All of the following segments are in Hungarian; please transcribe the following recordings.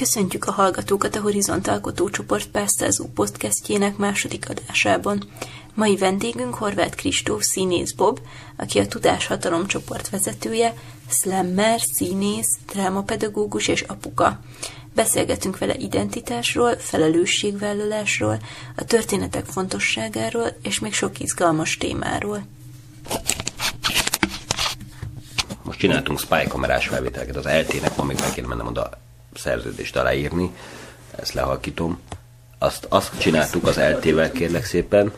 Köszöntjük a hallgatókat a Horizont Alkotócsoport Pásztázó podcastjének második adásában. Mai vendégünk Horváth Kristóf színész Bob, aki a Tudáshatalom csoport vezetője, slammer, színész, drámapedagógus és apuka. Beszélgetünk vele identitásról, felelősségvállalásról, a történetek fontosságáról és még sok izgalmas témáról. Most csináltunk spy kamerás felvételeket az LT-nek, ma még meg kéne mennem oda szerződést aláírni, ezt lehalkítom. Azt, azt csináltuk az LT-vel kérlek szépen,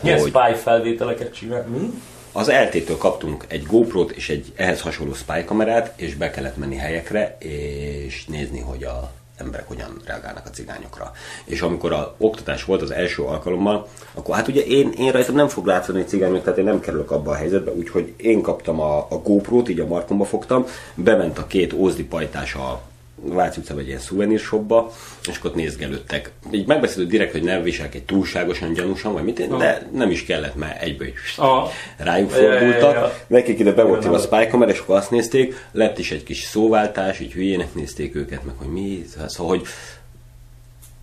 Milyen hogy spy felvételeket csinál? Mi? Az LT-től kaptunk egy GoPro-t és egy ehhez hasonló spy kamerát, és be kellett menni helyekre, és nézni, hogy a emberek hogyan reagálnak a cigányokra. És amikor a oktatás volt az első alkalommal, akkor hát ugye én, én rajtam nem fog látszani cigányok, tehát én nem kerülök abba a helyzetbe, úgyhogy én kaptam a, a GoPro-t, így a markomba fogtam, bement a két ózdi pajtás a Váci utcában egy ilyen szuvenír shopba, és akkor ott nézgelődtek. Így megbeszéltük direkt, hogy nem viselkedj túlságosan gyanúsan, vagy mit, de nem is kellett, mert egyből is oh. rájuk fordultak. Ja, ja, ja. Nekik ide be volt a spy kamera, és akkor azt nézték, lett is egy kis szóváltás, így hülyének nézték őket, meg hogy mi, szóval, hogy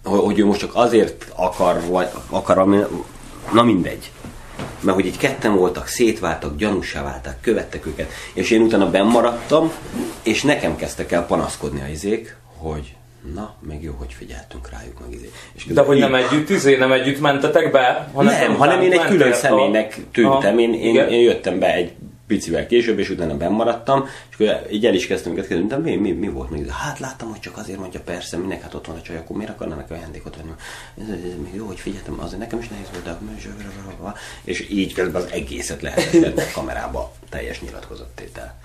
hogy ő most csak azért akar, vagy akar, na mindegy mert hogy így ketten voltak, szétváltak, gyanúsá váltak, követtek őket, és én utána benn maradtam, és nekem kezdtek el panaszkodni a izék, hogy na, még jó, hogy figyeltünk rájuk meg izé. És De hogy így... nem együtt izé, nem együtt mentetek be? Hanem nem, hanem én egy külön személynek tűntem, én, én, én, jöttem be egy picivel később, és utána benn maradtam, és akkor így el is kezdtem őket kérdezni, mi, mi, mi, volt még? Hát láttam, hogy csak azért mondja, persze, minek hát ott van a csaj, akkor miért akarnának ajándékot venni? Ez, ez, ez, még jó, hogy figyeltem, azért nekem is nehéz volt, de és így közben az egészet lehetett a kamerába teljes nyilatkozattétel.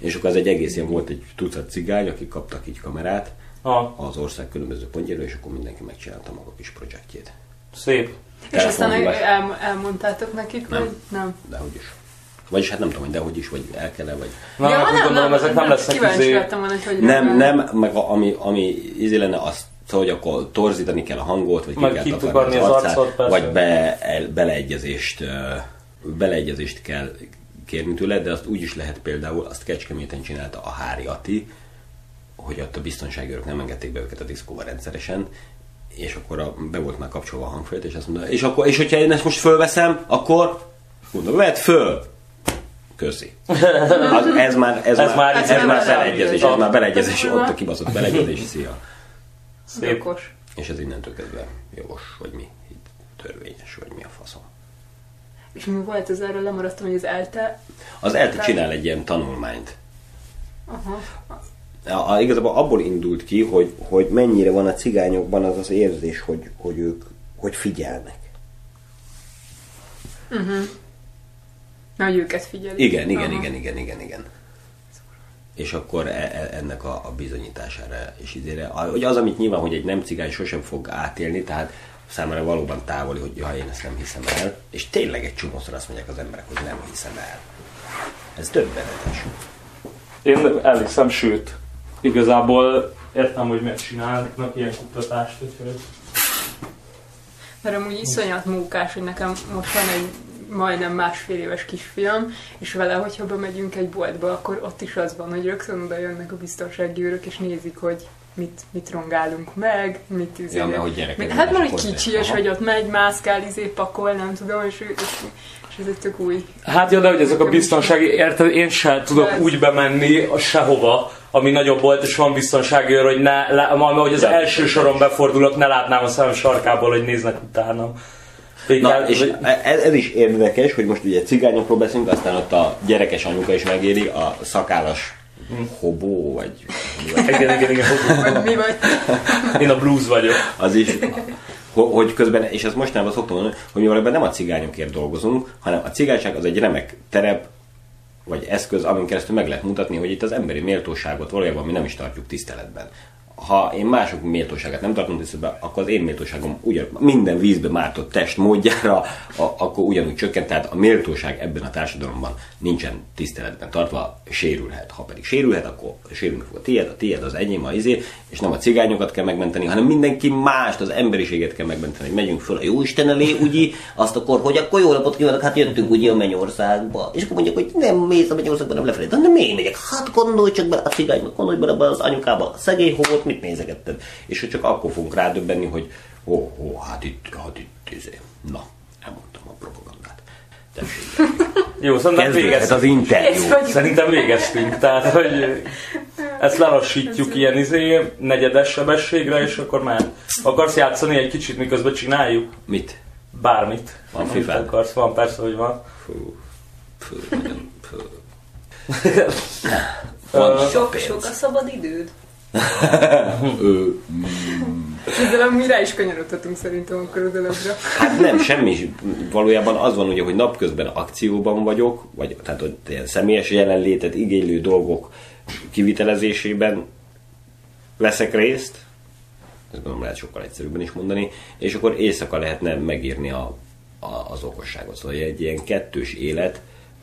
És akkor az egy egész ilyen volt egy tucat cigány, akik kaptak így kamerát ha. az ország különböző pontjáról, és akkor mindenki megcsinálta maga kis projektjét. Szép. És aztán el, elmondtátok nekik, nem. hogy nem? Dehogy is. Vagyis hát nem tudom, hogy dehogy is, vagy el kell vagy... Na, ja, hát nem, gondolom, nem, ezek nem, nem lesznek izé... volna, hogy nem, nem, meg a, ami, ami izé lenne, azt szóval, hogy akkor torzítani kell a hangot, vagy meg ki kell takarni az, az arcot, vagy be, el, beleegyezést, beleegyezést kell kérni tőle, de azt úgy is lehet például, azt Kecskeméten csinálta a Hári Ati, hogy ott a biztonsági őrök nem engedték be őket a diszkóba rendszeresen, és akkor a, be volt már kapcsolva a hangfejt, és azt mondta, és, akkor, és hogyha én ezt most fölveszem, akkor mondom, vedd föl! Köszi. Az, ez már, ez, ez már, már, ez, ez már beleegyezés, ez már beleegyezés, ott a kibaszott beleegyezés, szia. Szép. És ez innentől kezdve jogos, vagy mi, törvényes, vagy mi a faszom. És mi volt az erről lemaradtam, hogy az ELTE... Az ELTE csinál egy ilyen tanulmányt. Aha. A, igazából abból indult ki, hogy, hogy mennyire van a cigányokban az az érzés, hogy, hogy ők hogy figyelnek. Uh-huh. Na, hogy őket figyelik. Igen, igen, Aha. igen, igen, igen, igen. És akkor e, e, ennek a, a bizonyítására és idére. Hogy az, amit nyilván, hogy egy nem cigány sosem fog átélni, tehát számára valóban távoli, hogy ja, én ezt nem hiszem el. És tényleg egy csomószor azt mondják az emberek, hogy nem hiszem el. Ez döbbenetes. Én elhiszem, sőt, igazából értem, hogy megcsinálnak ilyen kutatást. Hogy... Mert amúgy iszonyat mókás, hogy nekem most van egy majdnem másfél éves kisfiam, és vele, hogyha bemegyünk egy boltba, akkor ott is az van, hogy rögtön bejönnek a biztonsági őrök, és nézik, hogy mit, mit rongálunk meg, mit izé. Ja, mert hogy gyerekek. Hát már hogy kicsi, és hogy ott megy, mászkál, izé, pakol, nem tudom, és, és, és ez egy tök új. Hát jó, de hogy ezek a biztonsági, érted, én sem tudok de úgy bemenni sehova, ami nagyobb volt, és van biztonsági őr, hogy ne, le, hogy az első soron befordulok, ne látnám a szemem sarkából, hogy néznek utánam. Na, és ez, ez is érdekes, hogy most ugye cigányokról beszélünk, aztán ott a gyerekes anyuka is megéri, a szakálas hobó, vagy... igen, igen, igen, hobó. mi vagy? Én a blues vagyok. Az is, hogy közben, és ezt mostanában szoktam mondani, hogy mi valójában nem a cigányokért dolgozunk, hanem a cigányság az egy remek terep, vagy eszköz, amin keresztül meg lehet mutatni, hogy itt az emberi méltóságot valójában mi nem is tartjuk tiszteletben ha én mások méltóságát nem tartom tiszteletben, akkor az én méltóságom ugyan, minden vízbe mártott test módjára, a, akkor ugyanúgy csökkent, tehát a méltóság ebben a társadalomban nincsen tiszteletben tartva, sérülhet. Ha pedig sérülhet, akkor sérülni fog a tiéd, a tiéd az enyém, a izé, és nem a cigányokat kell megmenteni, hanem mindenki mást, az emberiséget kell megmenteni. Megyünk föl a Jóisten elé, ugye, azt akkor, hogy akkor jó napot kívánok, hát jöttünk ugye a Mennyországba. És akkor mondjuk, hogy nem mész a Mennyországba, nem lefelé. De nem én megyek. Hát gondolj csak bele a cigányba, gondolj bele az anyukába, a szegény hót, mit nézegetted? És hogy csak akkor fogunk rádöbbenni, hogy ó, oh, oh, hát itt, hát itt, izé. na, elmondtam a propagandát. Tessék. Jó, szerintem Kezdődhet végeztünk. az interjú. Szerintem végeztünk, tehát hogy ezt lelassítjuk ilyen izé, negyedes sebességre, és akkor már akarsz játszani egy kicsit, miközben csináljuk? Mit? Bármit. Van FIFA-d? akarsz, van, persze, hogy van. Fú, fú, nagyon, fú. Van Sok, sok a szabad időd? Ö, Ezzel amúgy rá is kanyarodhatunk szerintem akkor a dologra. Hát nem, semmi. Valójában az van ugye, hogy napközben akcióban vagyok, vagy tehát hogy ilyen személyes jelenlétet igénylő dolgok kivitelezésében veszek részt, ezt gondolom lehet sokkal egyszerűbben is mondani, és akkor éjszaka lehetne megírni a, a, az okosságot. Szóval egy ilyen kettős élet,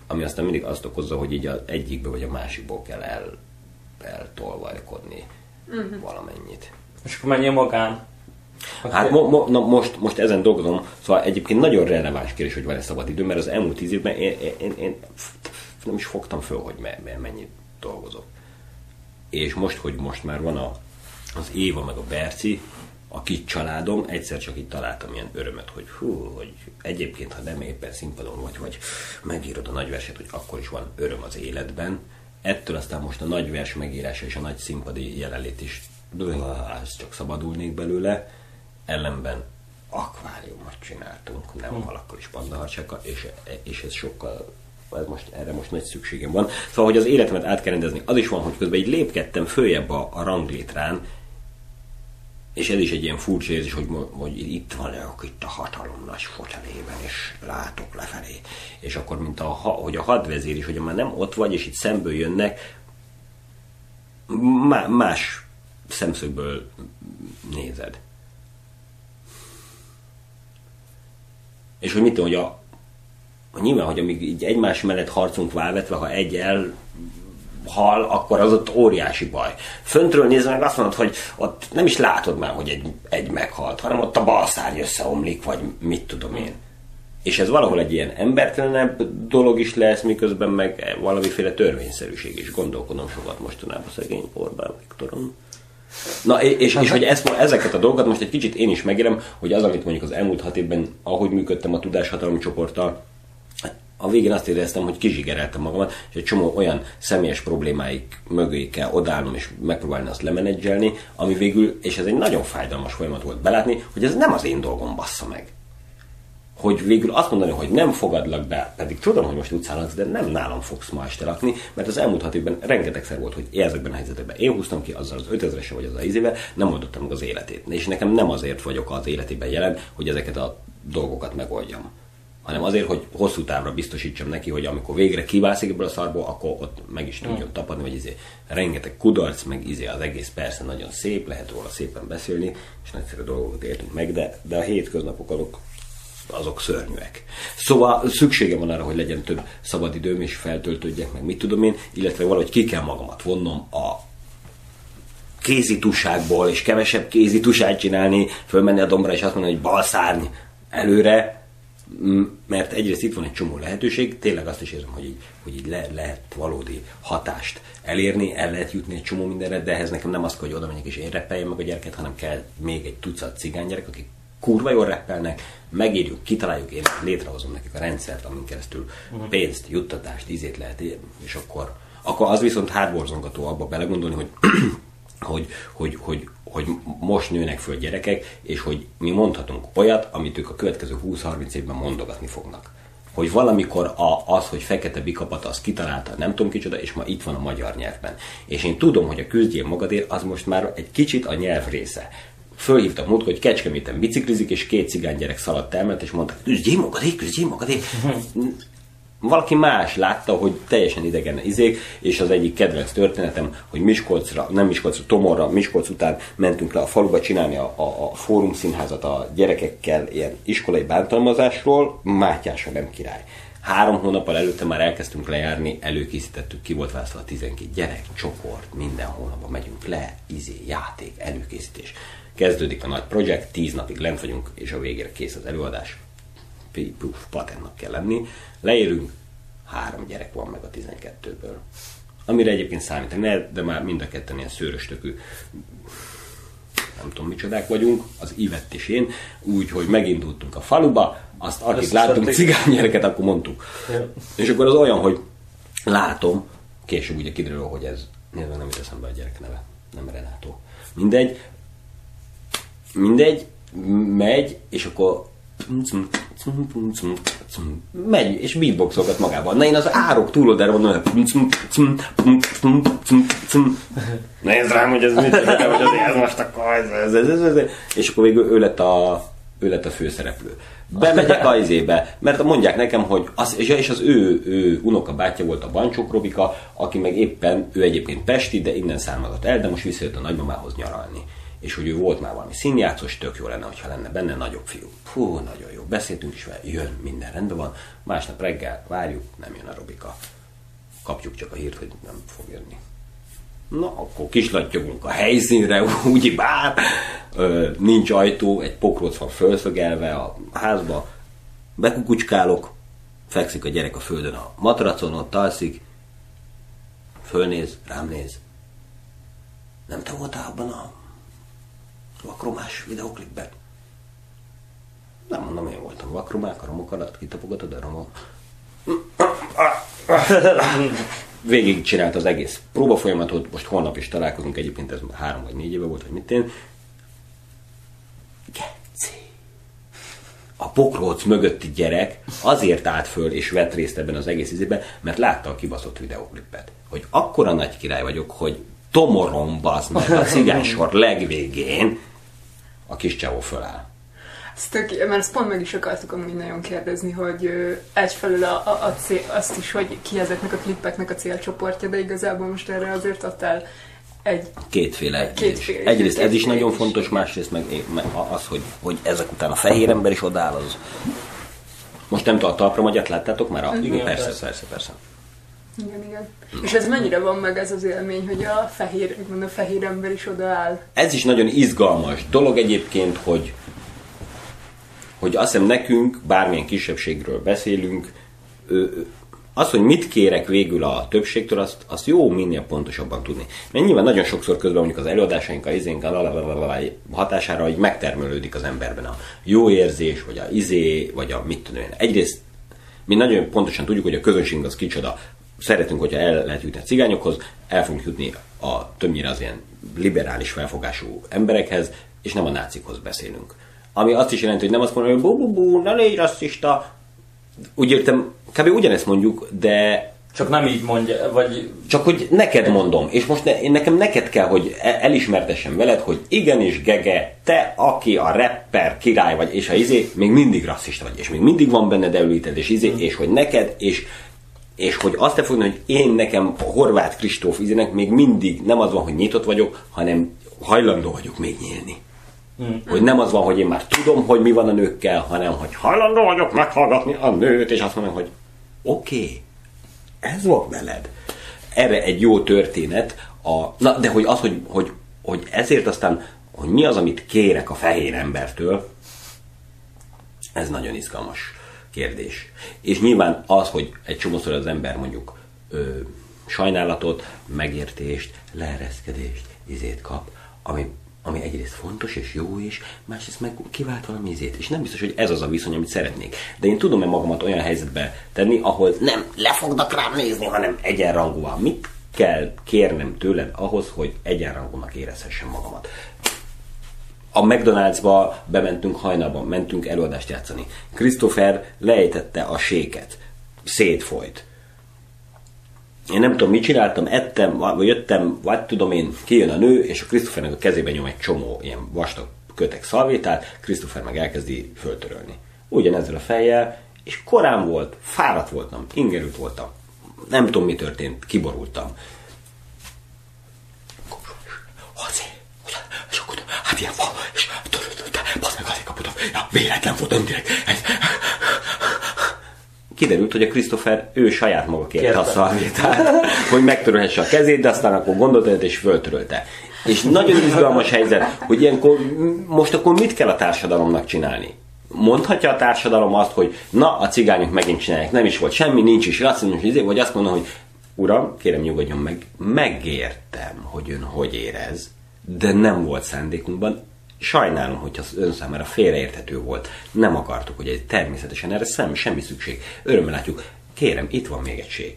ami aztán mindig azt okozza, hogy így az egyikbe vagy a másikból kell el, eltolvajkodni uh-huh. valamennyit. És akkor menjél magán. Hát mo, mo, na most, most ezen dolgozom, szóval egyébként nagyon releváns kérdés, hogy van-e szabad idő, mert az elmúlt tíz évben én, én, én, én nem is fogtam föl, hogy me, me, mennyit dolgozok. És most, hogy most már van a, az Éva meg a Berci, a kis családom, egyszer csak itt találtam ilyen örömet, hogy hú, hogy egyébként, ha nem éppen színpadon vagy, vagy megírod a nagyverset, hogy akkor is van öröm az életben. Ettől aztán most a nagyvers megírása és a nagy színpadi jelenlét is, ez csak szabadulnék belőle. Ellenben akváriumot csináltunk, nem halakkal is pandaharcsákkal, és, és ez sokkal ez most, erre most nagy szükségem van. Szóval, hogy az életemet át kell rendezni, az is van, hogy közben így lépkedtem följebb a, a ranglétrán, és ez is egy ilyen furcsa érzés, hogy, hogy itt van itt a hatalom nagy fotelében, és látok lefelé. És akkor, mint a, hogy a hadvezér is, hogy már nem ott vagy, és itt szemből jönnek, má- más szemszögből nézed. És hogy mit tudom, hogy a, nyilván, hogy amíg így egymás mellett harcunk válvetve, ha egy el hal, akkor az ott óriási baj. Föntről nézve meg azt mondod, hogy ott nem is látod már, hogy egy, egy meghalt, hanem ott a balszárny összeomlik, vagy mit tudom én. És ez valahol egy ilyen embertelenebb dolog is lesz, miközben meg valamiféle törvényszerűség is. Gondolkodom sokat mostanában szegény Orbán Viktoron. Na, és, és, és hogy ezt, ezeket a dolgokat most egy kicsit én is megérem, hogy az, amit mondjuk az elmúlt hat évben, ahogy működtem a Tudáshatalom csoporttal, a végén azt éreztem, hogy kizsigereltem magamat, és egy csomó olyan személyes problémáik mögé kell odállnom, és megpróbálni azt lemenedzselni, ami végül, és ez egy nagyon fájdalmas folyamat volt belátni, hogy ez nem az én dolgom bassza meg. Hogy végül azt mondani, hogy nem fogadlak be, pedig tudom, hogy most utcán laksz, de nem nálam fogsz ma este lakni, mert az elmúlt hat évben rengetegszer volt, hogy ezekben a helyzetekben én húztam ki azzal az 5000 vagy az a izével, nem oldottam meg az életét. És nekem nem azért vagyok az életében jelen, hogy ezeket a dolgokat megoldjam hanem azért, hogy hosszú távra biztosítsam neki, hogy amikor végre kivászik ebből a szarból, akkor ott meg is tudjon tapadni, vagy izé, rengeteg kudarc, meg izé az egész persze nagyon szép, lehet róla szépen beszélni, és nagyszerű dolgokat éltünk meg, de, de a hétköznapok azok, azok szörnyűek. Szóval szükségem van arra, hogy legyen több szabadidőm, és feltöltődjek, meg mit tudom én, illetve valahogy ki kell magamat vonnom a kézituságból, és kevesebb kézitusát csinálni, fölmenni a dombra, és azt mondani, hogy balszárny előre, mert egyrészt itt van egy csomó lehetőség, tényleg azt is érzem, hogy így, hogy így le, lehet valódi hatást elérni, el lehet jutni egy csomó mindenre, de ehhez nekem nem az hogy oda menjek és én reppeljem meg a gyereket, hanem kell még egy tucat cigánygyerek, akik kurva jól reppelnek, megírjuk, kitaláljuk, én létrehozom nekik a rendszert, amin keresztül pénzt, juttatást, ízét lehet és akkor, akkor az viszont hátborzongató abba belegondolni, hogy hogy, hogy, hogy, hogy most nőnek föl gyerekek, és hogy mi mondhatunk olyat, amit ők a következő 20-30 évben mondogatni fognak. Hogy valamikor a, az, hogy fekete bikapata, az kitalálta, nem tudom kicsoda, és ma itt van a magyar nyelvben. És én tudom, hogy a küzdjél magadért, az most már egy kicsit a nyelv része. Fölhívtak múltkor, hogy Kecskeméten biciklizik, és két cigány gyerek szaladt elment, és mondta, küzdjél magadért, küzdjél magadért valaki más látta, hogy teljesen idegen izék, és az egyik kedvenc történetem, hogy Miskolcra, nem Miskolcra, Tomorra, Miskolc után mentünk le a faluba csinálni a, a, a fórum színházat a gyerekekkel ilyen iskolai bántalmazásról, Mátyás a nem király. Három hónappal előtte már elkezdtünk lejárni, előkészítettük, ki volt választva a 12 gyerek, csoport, minden hónapban megyünk le, izé, játék, előkészítés. Kezdődik a nagy projekt, tíz napig lent vagyunk, és a végére kész az előadás puf, patentnak kell lenni. Leérünk, három gyerek van meg a 12-ből. amire egyébként számítani de már mind a ketten ilyen szőröstökű nem tudom micsodák vagyunk, az Ivett és én, úgyhogy megindultunk a faluba, azt akit Ezt láttunk cigánygyereket, akkor mondtuk. Ja. És akkor az olyan, hogy látom, később ugye kiderül, hogy ez, nézve nem jut eszembe a gyerek neve, nem Renátó. Mindegy, mindegy, megy, és akkor megy, és beatboxolgat magában. Na én az árok túloldára mondom, nézd rám, hogy ez mit csinál, hogy azért ez most akkor ez, ez, ez, ez, és akkor végül ő lett a, ő lett a főszereplő. Bemegyek a izébe, mert mondják nekem, hogy az, és és az ő, ő unoka bátyja volt a Bancsók Robika, aki meg éppen, ő egyébként Pesti, de innen származott el, de most visszajött a nagymamához nyaralni. És hogy ő volt már valami színjátszós, tök jó lenne, hogyha lenne benne nagyobb fiú. Fú, nagyon jó. Beszéltünk is vele, jön, minden rendben van. Másnap reggel várjuk, nem jön a Robika. Kapjuk csak a hírt, hogy nem fog jönni. Na, akkor kislattyogunk a helyszínre, úgy bár, ö, nincs ajtó, egy pokróc van fölszögelve a házba, bekukucskálok, fekszik a gyerek a földön a matracon, ott alszik, fölnéz, rám néz. Nem te voltál abban a vakromás videoklipben? Nem mondom, én voltam vakromák, a romok alatt kitapogatod a romok. végig csinált az egész próba folyamatot, most holnap is találkozunk, egyébként ez három vagy négy éve volt, hogy mit én. Geci. A pokróc mögötti gyerek azért állt föl és vett részt ebben az egész izében, mert látta a kibaszott videoklipet. Hogy akkora nagy király vagyok, hogy tomorom bazd meg a cigánysor legvégén a kis csávó föláll. Ez tök, mert ezt pont meg is akartuk amúgy nagyon kérdezni, hogy egyfelől a, a, a cél, azt is, hogy ki ezeknek a klippeknek a célcsoportja, de igazából most erre azért adtál egy... Kétféle. Kétféle. Egyrészt, egyrészt ez is nagyon is. fontos, másrészt meg, meg az, hogy, hogy ezek után a fehér ember is odáll, az... Most nem tudom, a talpra magyat láttátok már? A... Igen, persze, persze. persze, persze. Igen, igen. És ez mennyire van meg ez az élmény, hogy a fehér, úgymond a fehér ember is odaáll? Ez is nagyon izgalmas dolog egyébként, hogy, hogy azt hiszem nekünk, bármilyen kisebbségről beszélünk, ö, az, hogy mit kérek végül a többségtől, azt, azt jó minél pontosabban tudni. Mert nyilván nagyon sokszor közben mondjuk az előadásaink, a izénk, a hatására, hogy megtermelődik az emberben a jó érzés, vagy a izé, vagy a mit tudom én. Egyrészt mi nagyon pontosan tudjuk, hogy a közönségünk az kicsoda. Szeretünk, hogyha el lehet jutni a cigányokhoz, el fogunk jutni a többnyire az ilyen liberális felfogású emberekhez, és nem a nácikhoz beszélünk. Ami azt is jelenti, hogy nem azt mondom, hogy bu, bu, bu ne légy rasszista. Úgy értem, kb. ugyanezt mondjuk, de Csak nem így mondja, vagy csak hogy neked mondom, és most ne, én nekem neked kell, hogy e- elismertessem veled, hogy igenis, Gege, te, aki a rapper király vagy, és a izé, még mindig rasszista vagy, és még mindig van benned előíted, és izé, és hogy neked, és és hogy azt te fogni, hogy én nekem a Horváth Kristóf izének még mindig nem az van, hogy nyitott vagyok, hanem hajlandó vagyok még nyílni. Hogy nem az van, hogy én már tudom, hogy mi van a nőkkel, hanem hogy hajlandó vagyok meghallgatni a nőt, és azt mondom, hogy oké, okay, ez van veled. Erre egy jó történet, a, na, de hogy az, hogy, hogy, hogy ezért aztán, hogy mi az, amit kérek a fehér embertől, ez nagyon izgalmas kérdés. És nyilván az, hogy egy csomószor az ember mondjuk ö, sajnálatot, megértést, leereszkedést, izét kap, ami, ami egyrészt fontos és jó is, másrészt meg kivált valami izét. És nem biztos, hogy ez az a viszony, amit szeretnék. De én tudom-e magamat olyan helyzetbe tenni, ahol nem le fognak rám nézni, hanem egyenrangúan. Mit kell kérnem tőled ahhoz, hogy egyenrangúnak érezhessem magamat? A McDonald'sba bementünk hajnalban, mentünk előadást játszani. Christopher lejtette a séket. Szétfolyt. Én nem tudom, mit csináltam, ettem, vagy jöttem, vagy tudom én, kijön a nő, és a Christophernek a kezébe nyom egy csomó ilyen vastag kötek szalvétát, Christopher meg elkezdi föltörölni. Ugyanezzel a fejjel, és korán volt, fáradt voltam, ingerült voltam. Nem tudom, mi történt, kiborultam. Azért, hát ilyen fa, és törődött, basz meg azért kapottam, ja, véletlen volt öndirekt. Kiderült, hogy a Christopher ő saját maga kérte Kérte. a szalvétát, hogy megtörölhesse a kezét, de aztán akkor gondolt és föltörölte. És nagyon izgalmas helyzet, hogy ilyenkor most akkor mit kell a társadalomnak csinálni? Mondhatja a társadalom azt, hogy na, a cigányok megint csinálják, nem is volt semmi, nincs is rasszizmus, izé, vagy azt mondom, hogy uram, kérem nyugodjon meg, megértem, hogy ön hogy érez, de nem volt szándékunkban, Sajnálom, hogy az ön számára félreérthető volt. Nem akartuk, hogy egy természetesen erre semmi, semmi szükség. Örömmel látjuk. Kérem, itt van még egy ség.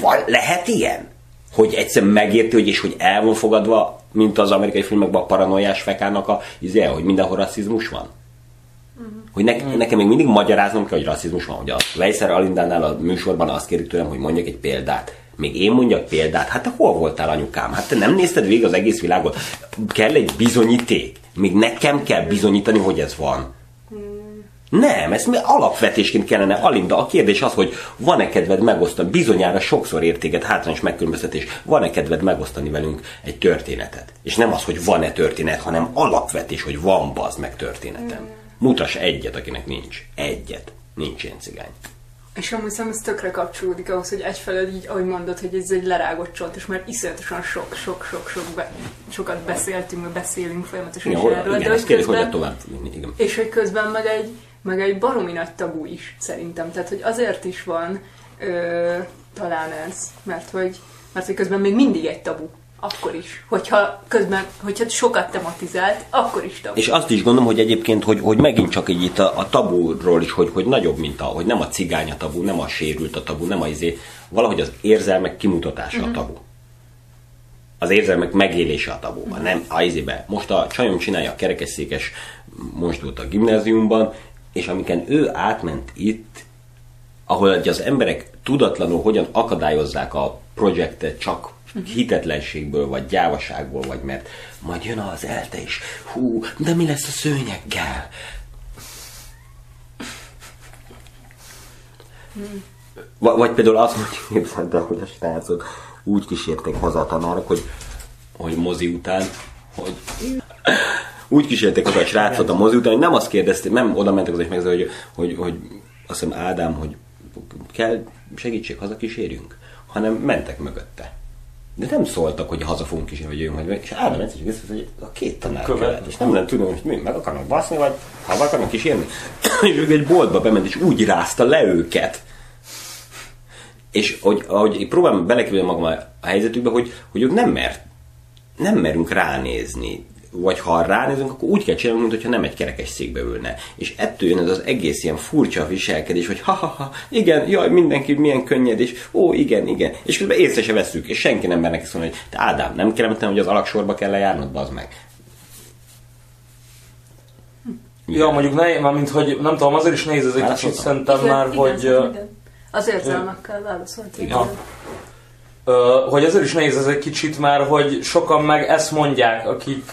Van, lehet ilyen? Hogy egyszer megérti, hogy és hogy el van fogadva, mint az amerikai filmekben a paranoiás fekának a izé, hogy mindenhol rasszizmus van? Hogy ne, nekem még mindig magyaráznom kell, hogy rasszizmus van, hogy a Weiser Alindánál a műsorban azt kérik tőlem, hogy mondjak egy példát. Még én mondjak példát? Hát te hol voltál anyukám? Hát te nem nézted végig az egész világot? Kell egy bizonyíték. Még nekem kell bizonyítani, hogy ez van. Nem, ezt alapvetésként kellene. Alinda, a kérdés az, hogy van-e kedved megosztani, bizonyára sokszor értéket, hátrányos megkülönböztetés, van-e kedved megosztani velünk egy történetet? És nem az, hogy van-e történet, hanem alapvetés, hogy van bazd meg történetem. Mutass egyet, akinek nincs. Egyet. Nincs ilyen cigány. És amúgy szerintem ez tökre kapcsolódik ahhoz, hogy egyfelől így, ahogy mondod, hogy ez egy lerágott csont, és már iszonyatosan sok, sok, sok, sok be, sokat beszéltünk, vagy beszélünk folyamatosan Ja, hol, erről. igen, de hogy kérdés, hogy közben, lehet tovább. Igen. és hogy közben meg egy, meg egy baromi nagy tabu is, szerintem. Tehát, hogy azért is van ö, talán ez, mert hogy, mert hogy közben még mindig egy tabu. Akkor is. Hogyha közben, hogyha sokat tematizált, akkor is tabu. És azt is gondolom, hogy egyébként, hogy, hogy megint csak így itt a, a tabúról is, hogy, hogy nagyobb, mint a, hogy nem a cigány a tabu, nem a sérült a tabu, nem a izé, valahogy az érzelmek kimutatása a tabu. Az érzelmek megélése a tabuban, nem a izébe. Most a csajom csinálja a kerekesszékes mosdót a gimnáziumban, és amiken ő átment itt, ahol az emberek tudatlanul hogyan akadályozzák a projektet csak hitetlenségből, vagy gyávaságból, vagy mert majd jön az elte is. Hú, de mi lesz a szőnyeggel? V- vagy például azt, hogy képzeld el, hogy a srácok úgy kísérték haza a tanárok, hogy, hogy mozi után, hogy úgy kísérték haza a srácot a mozi után, hogy nem azt kérdezték, nem oda mentek az és hogy, hogy, hogy azt hiszem Ádám, hogy kell segítség, haza kísérjünk, hanem mentek mögötte. De nem szóltak, hogy haza fogunk kísérni, vagy jön, vagy és Ádám egyszer csak vissza, hogy a két tanár Követ. és nem nem tudom, hogy mi, meg akarnak baszni, vagy ha akarnak kísérni. és ő egy boltba bement, és úgy rázta le őket, és hogy, ahogy próbálom beleképzelni magam a, helyzetükbe, hogy, hogy ők nem, mer, nem merünk ránézni. Vagy ha ránézünk, akkor úgy kell csinálni, mintha nem egy kerekes székbe ülne. És ettől jön ez az egész ilyen furcsa viselkedés, hogy ha-ha-ha, igen, jaj, mindenki milyen könnyed, és ó, igen, igen. És közben észre se veszük, és senki nem mer neki szólni, hogy te Ádám, nem kellemetlen, hogy az alaksorba kell lejárnod, bazd meg. Ja, mondjuk ne, már mint hogy nem tudom, azért is nehéz ez egy kicsit szerintem Igen, már, igen, hogy... igen. Az érzelmekkel válaszolt. Ja. Hogy azért is nehéz ez egy kicsit már, hogy sokan meg ezt mondják, akik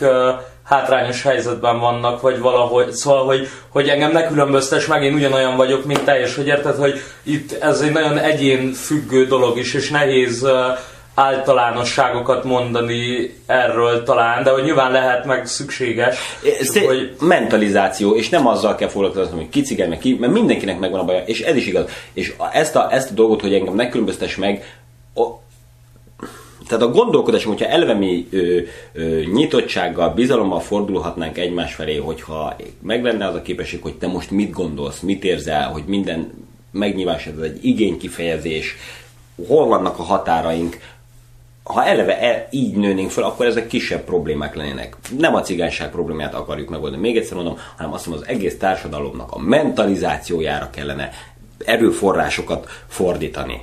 hátrányos helyzetben vannak, vagy valahogy, szóval, hogy, hogy engem ne különböztes meg, én ugyanolyan vagyok, mint te, és hogy érted, hogy itt ez egy nagyon egyén függő dolog is, és nehéz általánosságokat mondani erről talán, de hogy nyilván lehet meg szükséges. Ez csak hogy... mentalizáció, és nem azzal kell foglalkozni, hogy ki meg ki, mert mindenkinek megvan a baja, és ez is igaz. És ezt a, ezt a dolgot, hogy engem ne különböztess meg, tehát a gondolkodásom, hogyha eleve mi ö, ö, nyitottsággal, bizalommal fordulhatnánk egymás felé, hogyha meg az a képesség, hogy te most mit gondolsz, mit érzel, hogy minden megnyilvánulás, ez egy igénykifejezés, hol vannak a határaink, ha eleve el, így nőnénk fel, akkor ezek kisebb problémák lennének. Nem a cigányság problémát akarjuk megoldani, még egyszer mondom, hanem azt mondom, az egész társadalomnak a mentalizációjára kellene erőforrásokat fordítani.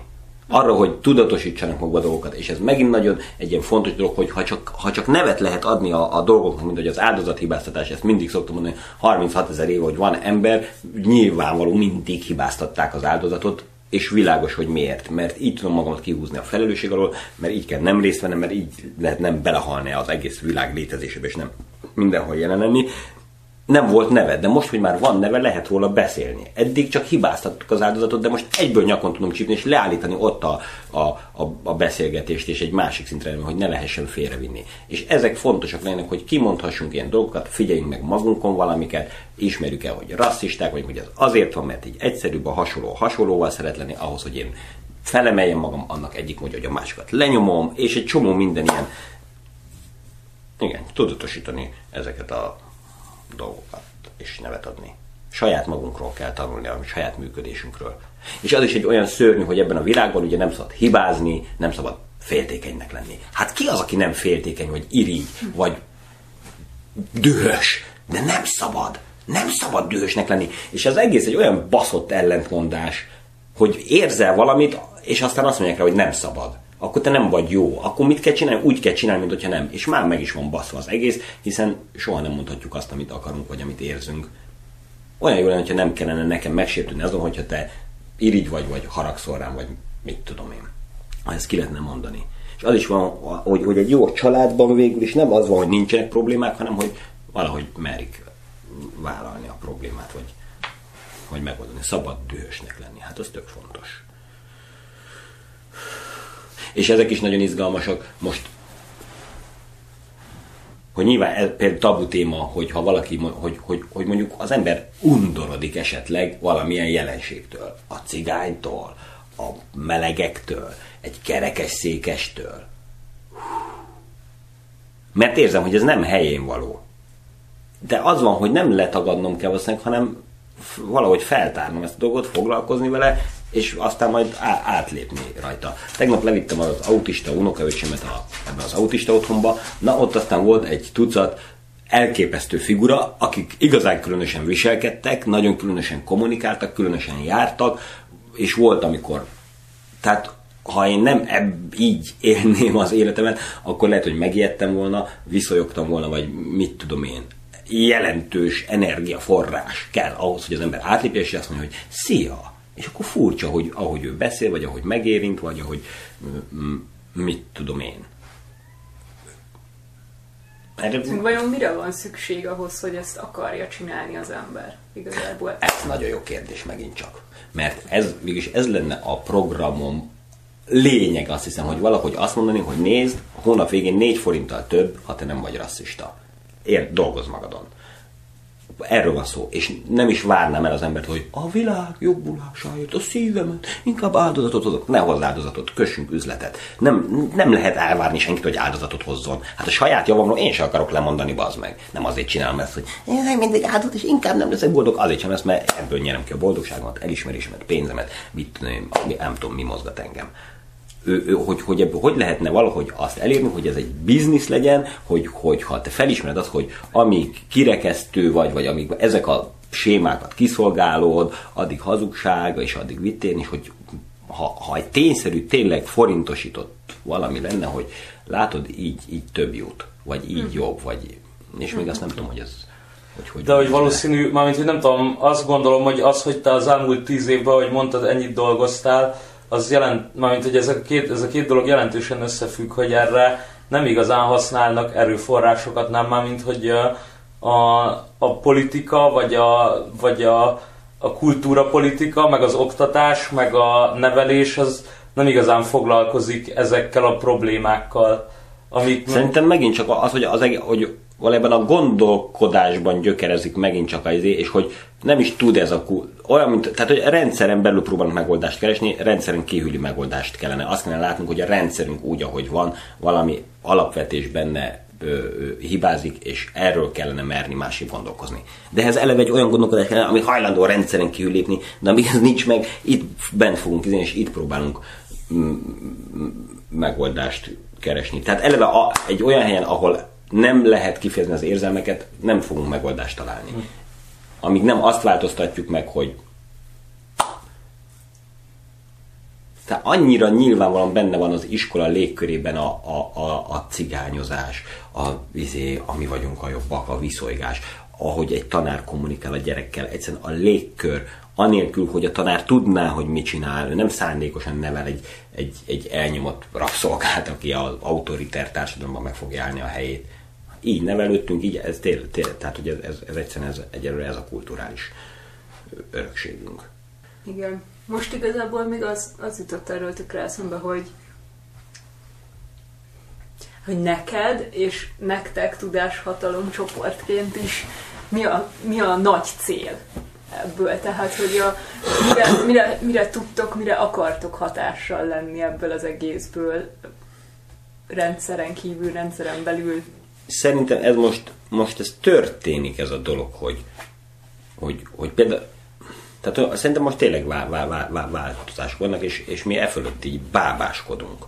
Arra, hogy tudatosítsanak magukba dolgokat, és ez megint nagyon egy ilyen fontos dolog, hogy ha csak, ha csak nevet lehet adni a, a dolgoknak, mint hogy az áldozathibáztatás, ezt mindig szoktam mondani, 36 ezer év, hogy van ember, nyilvánvaló mindig hibáztatták az áldozatot, és világos, hogy miért. Mert így tudom magamat kihúzni a felelősség alól, mert így kell nem részt vennem, mert így lehet nem belehalni az egész világ létezésébe, és nem mindenhol jelen lenni. Nem volt neve, de most, hogy már van neve, lehet róla beszélni. Eddig csak hibáztattuk az áldozatot, de most egyből nyakon tudunk csípni, és leállítani ott a, a, a, a beszélgetést, és egy másik szintre, hogy ne lehessen félrevinni. És ezek fontosak lennek, hogy kimondhassunk ilyen dolgokat, figyeljünk meg magunkon valamiket, ismerjük el, hogy rasszisták vagyunk, hogy ez azért van, mert így egyszerűbb a hasonló hasonlóval szeret lenni, ahhoz, hogy én felemeljem magam, annak egyik mondja, hogy a másikat lenyomom, és egy csomó minden ilyen, igen, tudatosítani ezeket a dolgokat, és nevet adni. saját magunkról kell tanulni, a saját működésünkről. És az is egy olyan szörnyű, hogy ebben a világban ugye nem szabad hibázni, nem szabad féltékenynek lenni. Hát ki az, aki nem féltékeny, vagy irigy, vagy dühös? De nem szabad. Nem szabad dühösnek lenni. És az egész egy olyan baszott ellentmondás, hogy érzel valamit, és aztán azt mondják rá, hogy nem szabad. Akkor te nem vagy jó. Akkor mit kell csinálni? Úgy kell csinálni, mint hogyha nem. És már meg is van baszva az egész, hiszen soha nem mondhatjuk azt, amit akarunk, vagy amit érzünk. Olyan jó lenne, hogyha nem kellene nekem megsértődni azon, hogyha te irigy vagy, vagy haragszol rám, vagy mit tudom én. Ezt ki lehetne mondani. És az is van, hogy, hogy egy jó családban végül is nem az van, hogy nincsenek problémák, hanem hogy valahogy merik vállalni a problémát, vagy, vagy megoldani. Szabad dühösnek lenni. Hát az tök fontos. És ezek is nagyon izgalmasak. Most hogy nyilván például tabu téma, hogyha valaki, hogy, hogy, hogy mondjuk az ember undorodik esetleg valamilyen jelenségtől, a cigánytól, a melegektől, egy kerekes székestől. Mert érzem, hogy ez nem helyén való. De az van, hogy nem letagadnom kell valószínűleg, hanem valahogy feltárnom ezt a dolgot, foglalkozni vele, és aztán majd átlépni rajta. Tegnap levittem az autista unokaöcsémet a, ebbe az autista otthonba, na ott aztán volt egy tucat elképesztő figura, akik igazán különösen viselkedtek, nagyon különösen kommunikáltak, különösen jártak, és volt, amikor tehát ha én nem ebb, így élném az életemet, akkor lehet, hogy megijedtem volna, viszonyogtam volna, vagy mit tudom én. Jelentős energiaforrás kell ahhoz, hogy az ember átlépje, és azt mondja, hogy szia! És akkor furcsa, hogy ahogy ő beszél, vagy ahogy megérint, vagy ahogy mit tudom én. Erre... Vajon mire van szükség ahhoz, hogy ezt akarja csinálni az ember igazából? Ez nagyon jó kérdés megint csak. Mert ez, mégis ez lenne a programom lényeg, azt hiszem, hogy valahogy azt mondani, hogy nézd, hónap végén négy forinttal több, ha te nem vagy rasszista. Ér, dolgozz magadon. Erről van szó. És nem is várnám el az embert, hogy a világ jobbulásáért, a szívemet, inkább áldozatot hozok. Ne hozz áldozatot, kössünk üzletet. Nem, nem lehet elvárni senkit, hogy áldozatot hozzon. Hát a saját javamról én sem akarok lemondani, bazd meg. Nem azért csinálom ezt, hogy én mindig áldozat, és inkább nem leszek boldog. Azért sem ezt, mert ebből nyerem ki a boldogságomat, elismerésemet, pénzemet, mit, nem, nem tudom, mi mozgat engem hogy, hogy ebből hogy lehetne valahogy azt elérni, hogy ez egy biznisz legyen, hogy, hogy ha te felismered azt, hogy amíg kirekesztő vagy, vagy amíg ezek a sémákat kiszolgálod, addig hazugság, és addig vittél, és hogy ha, ha egy tényszerű, tényleg forintosított valami lenne, hogy látod, így, így több jut, vagy így mm. jobb, vagy és még azt nem tudom, hogy ez hogy, hogy De hogy valószínű, mármint, hogy nem tudom, azt gondolom, hogy az, hogy te az elmúlt tíz évben, hogy mondtad, ennyit dolgoztál, az jelent, mármint, hogy ez a, két, ez a két dolog jelentősen összefügg, hogy erre nem igazán használnak erőforrásokat, nem már, mint hogy a, a, a politika, vagy a, vagy a, a kultúrapolitika, meg az oktatás, meg a nevelés, az nem igazán foglalkozik ezekkel a problémákkal. Amik Szerintem megint csak az, hogy, az, hogy valójában a gondolkodásban gyökerezik megint csak az, és hogy nem is tud ez a olyan, mint, tehát hogy rendszeren belül próbálunk megoldást keresni, rendszeren kívüli megoldást kellene. Azt kellene látnunk, hogy a rendszerünk úgy, ahogy van, valami alapvetés benne ö, ö, hibázik, és erről kellene merni másik gondolkozni. De ez eleve egy olyan gondolkodás kellene, ami hajlandó a rendszeren kívül lépni, de amíg ez nincs meg, itt bent fogunk izni, és itt próbálunk megoldást keresni. Tehát eleve a, egy olyan helyen, ahol nem lehet kifejezni az érzelmeket, nem fogunk megoldást találni. Amíg nem azt változtatjuk meg, hogy tehát annyira nyilvánvalóan benne van az iskola légkörében a, a, a, a cigányozás, a vizé, ami vagyunk a jobbak, a viszolygás, ahogy egy tanár kommunikál a gyerekkel, egyszerűen a légkör, anélkül, hogy a tanár tudná, hogy mit csinál, ő nem szándékosan nevel egy, egy, egy elnyomott rabszolgát, aki az autoriter társadalomban meg fogja állni a helyét így nevelődtünk, így ez tényleg, tél, tehát hogy ez, ez, ez egyszerűen ez, egyelőre ez a kulturális örökségünk. Igen. Most igazából még az, az jutott erről tökre eszembe, hogy hogy neked és nektek tudáshatalom csoportként is mi a, mi a nagy cél ebből. Tehát, hogy a, mire, mire, mire tudtok, mire akartok hatással lenni ebből az egészből rendszeren kívül, rendszeren belül szerintem ez most, most ez történik ez a dolog, hogy hogy, hogy például tehát szerintem most tényleg vál, vál, vál, vál, változások vannak, és, és mi e fölött így bábáskodunk.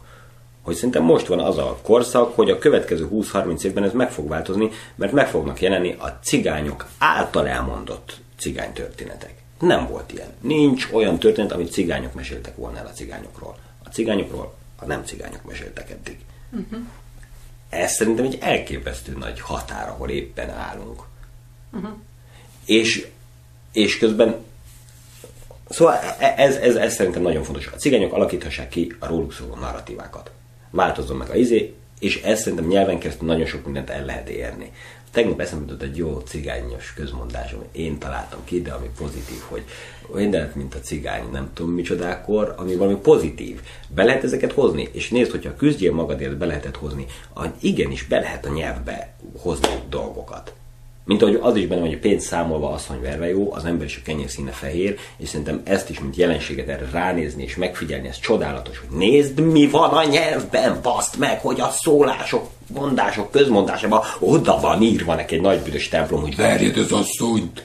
Hogy szerintem most van az a korszak, hogy a következő 20-30 évben ez meg fog változni, mert meg fognak jelenni a cigányok által elmondott cigánytörténetek. Nem volt ilyen. Nincs olyan történet, amit cigányok meséltek volna el a cigányokról. A cigányokról a nem cigányok meséltek eddig. Uh-huh. Ez szerintem egy elképesztő nagy határ, ahol éppen állunk. Uh-huh. És, és közben Szóval e, ez, ez, ez szerintem nagyon fontos. A cigányok alakíthassák ki a róluk szóló narratívákat. Változzon meg a izé, és ez szerintem nyelven keresztül nagyon sok mindent el lehet érni. Tegnap eszembe jutott egy jó cigányos közmondás, én találtam ki, de ami pozitív, hogy mindent, mint a cigány, nem tudom micsodákor, ami valami pozitív. Be lehet ezeket hozni, és nézd, hogyha küzdjél magadért, be lehetett hozni, igenis be lehet a nyelvbe hozni dolgokat. Mint ahogy az is benne, hogy a pénz számolva asszony verve jó, az ember is a kenyér színe fehér, és szerintem ezt is, mint jelenséget erre ránézni és megfigyelni, ez csodálatos, hogy nézd, mi van a nyelvben, baszd meg, hogy a szólások, mondások, közmondásában oda van írva neki egy nagy büdös templom, hogy verjed az asszonyt.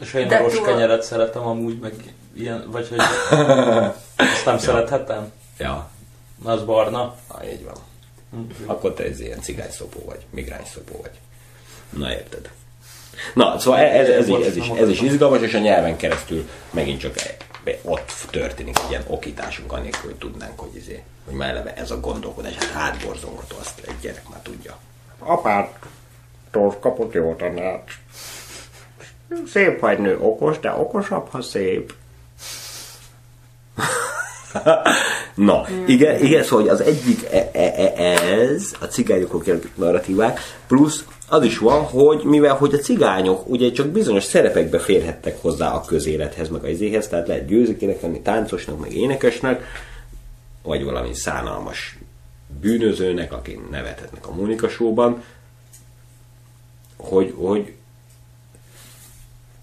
És én a rossz kenyeret szeretem amúgy, meg ilyen, vagy hogy azt nem ja. szerethetem? Ja. Az barna? Ah, így van. Hm. Akkor te ez ilyen cigányszopó vagy, migrányszopó vagy. Na érted. Na, szóval ez, ez, ez, is, ez is izgalmas, és a nyelven keresztül megint csak ott történik egy ilyen okításunk, annélkül, hogy tudnánk, hogy, izé, hogy már eleve ez a gondolkodás, hát hátborzongató, azt egy gyerek már tudja. Apától kapott jó tanács. Szép vagy nő, okos, de okosabb, ha szép. Na, igen, igen, szóval az egyik e, e, e, ez, a cigányokról kialakult narratívák, plusz az is van, hogy mivel hogy a cigányok ugye csak bizonyos szerepekbe férhettek hozzá a közélethez, meg a izéhez, tehát lehet győzikének lenni, táncosnak, meg énekesnek, vagy valami szánalmas bűnözőnek, aki nevethetnek a Mónika showban, hogy, hogy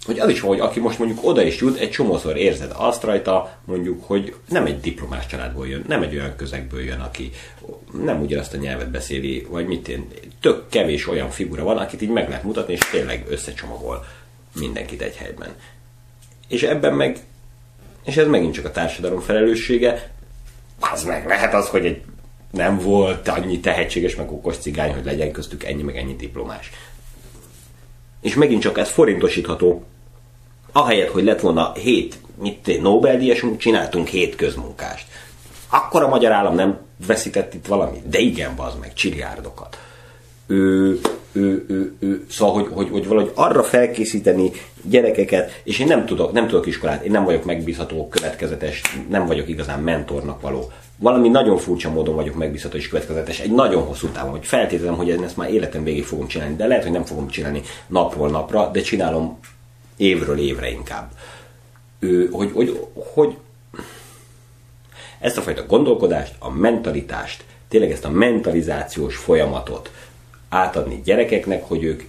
hogy az is hogy aki most mondjuk oda is jut, egy csomószor érzed azt rajta, mondjuk, hogy nem egy diplomás családból jön, nem egy olyan közegből jön, aki nem ugyanazt a nyelvet beszéli, vagy mit én, tök kevés olyan figura van, akit így meg lehet mutatni, és tényleg összecsomagol mindenkit egy helyben. És ebben meg, és ez megint csak a társadalom felelőssége, az meg lehet az, hogy egy nem volt annyi tehetséges, meg okos cigány, hogy legyen köztük ennyi, meg ennyi diplomás. És megint csak ez forintosítható ahelyett, hogy lett volna hét mit, Nobel-díjasunk, csináltunk hét közmunkást. Akkor a magyar állam nem veszített itt valamit? De igen, az meg, csiliárdokat. Ő, ő, ő, ő, szóval, hogy, hogy, hogy valahogy arra felkészíteni gyerekeket, és én nem tudok, nem tudok iskolát, én nem vagyok megbízható, következetes, nem vagyok igazán mentornak való. Valami nagyon furcsa módon vagyok megbízható és következetes, egy nagyon hosszú távon, hogy feltételem, hogy ezt már életem végig fogom csinálni, de lehet, hogy nem fogom csinálni napról napra, de csinálom évről évre inkább. Ő, hogy, hogy, hogy ezt a fajta gondolkodást, a mentalitást, tényleg ezt a mentalizációs folyamatot átadni gyerekeknek, hogy ők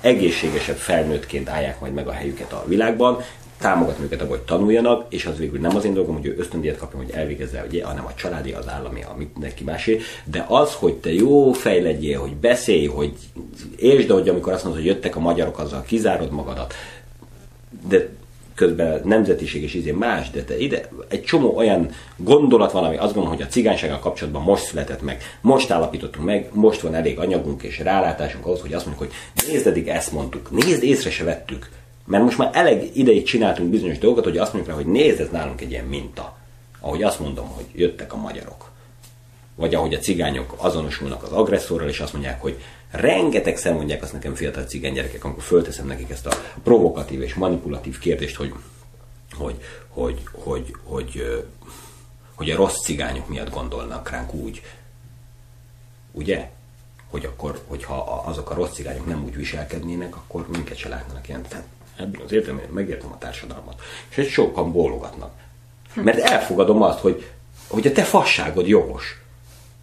egészségesebb felnőttként állják majd meg a helyüket a világban, támogatni őket abban, hogy tanuljanak, és az végül nem az én dolgom, hogy ő ösztöndíjat kapjon, hogy elvégezze, ugye, hanem a családi, az állami, amit neki másé, de az, hogy te jó fej legyél, hogy beszélj, hogy értsd, hogy amikor azt mondod, hogy jöttek a magyarok, azzal kizárod magadat, de közben nemzetiség és izé más, de te ide egy csomó olyan gondolat van, ami azt gondolom, hogy a cigánysággal kapcsolatban most született meg, most állapítottunk meg, most van elég anyagunk és rálátásunk ahhoz, hogy azt mondjuk, hogy nézd, eddig ezt mondtuk, nézd, észre se vettük. Mert most már elég ideig csináltunk bizonyos dolgokat, hogy azt mondjuk rá, hogy nézd, ez nálunk egy ilyen minta. Ahogy azt mondom, hogy jöttek a magyarok. Vagy ahogy a cigányok azonosulnak az agresszorral, és azt mondják, hogy Rengetegszer mondják azt nekem fiatal cigány gyerekek, amikor fölteszem nekik ezt a provokatív és manipulatív kérdést, hogy, hogy, hogy, hogy, hogy, hogy a rossz cigányok miatt gondolnak ránk úgy. Ugye? Hogy akkor, hogyha azok a rossz cigányok nem úgy viselkednének, akkor minket se látnának ilyen. Tehát ebből az értelemben megértem a társadalmat. És egy sokan bólogatnak. Mert elfogadom azt, hogy, hogy a te fasságod jogos.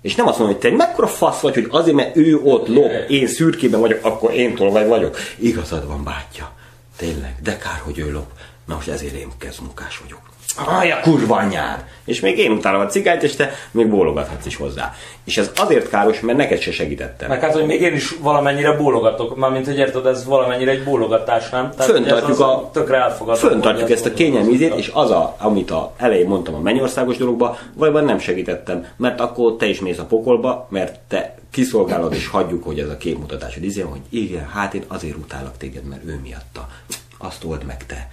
És nem azt mondom, hogy te mekkora fasz vagy, hogy azért, mert ő ott lop, én szürkében vagyok, akkor én tolvaj vagyok. Igazad van, bátyja. Tényleg, de kár, hogy ő lop. Na most ezért én munkás vagyok. Aj, a kurva anyád! És még én utálom a cigányt, és te még bólogathatsz is hozzá. És ez azért káros, mert neked se segítettem. Meg hát, hogy még én is valamennyire bólogatok, mármint, hogy érted, ez valamennyire egy bólogatás, nem? Tehát, Föntartjuk, a, tökre elfogadom, föntartjuk ezt a kényelmi ízét, és az, a, amit a elején mondtam a mennyországos dologba, valójában nem segítettem, mert akkor te is mész a pokolba, mert te kiszolgálod, és hagyjuk, hogy ez a képmutatásod izén, hogy igen, hát én azért utálok téged, mert ő miatta. Azt old meg te.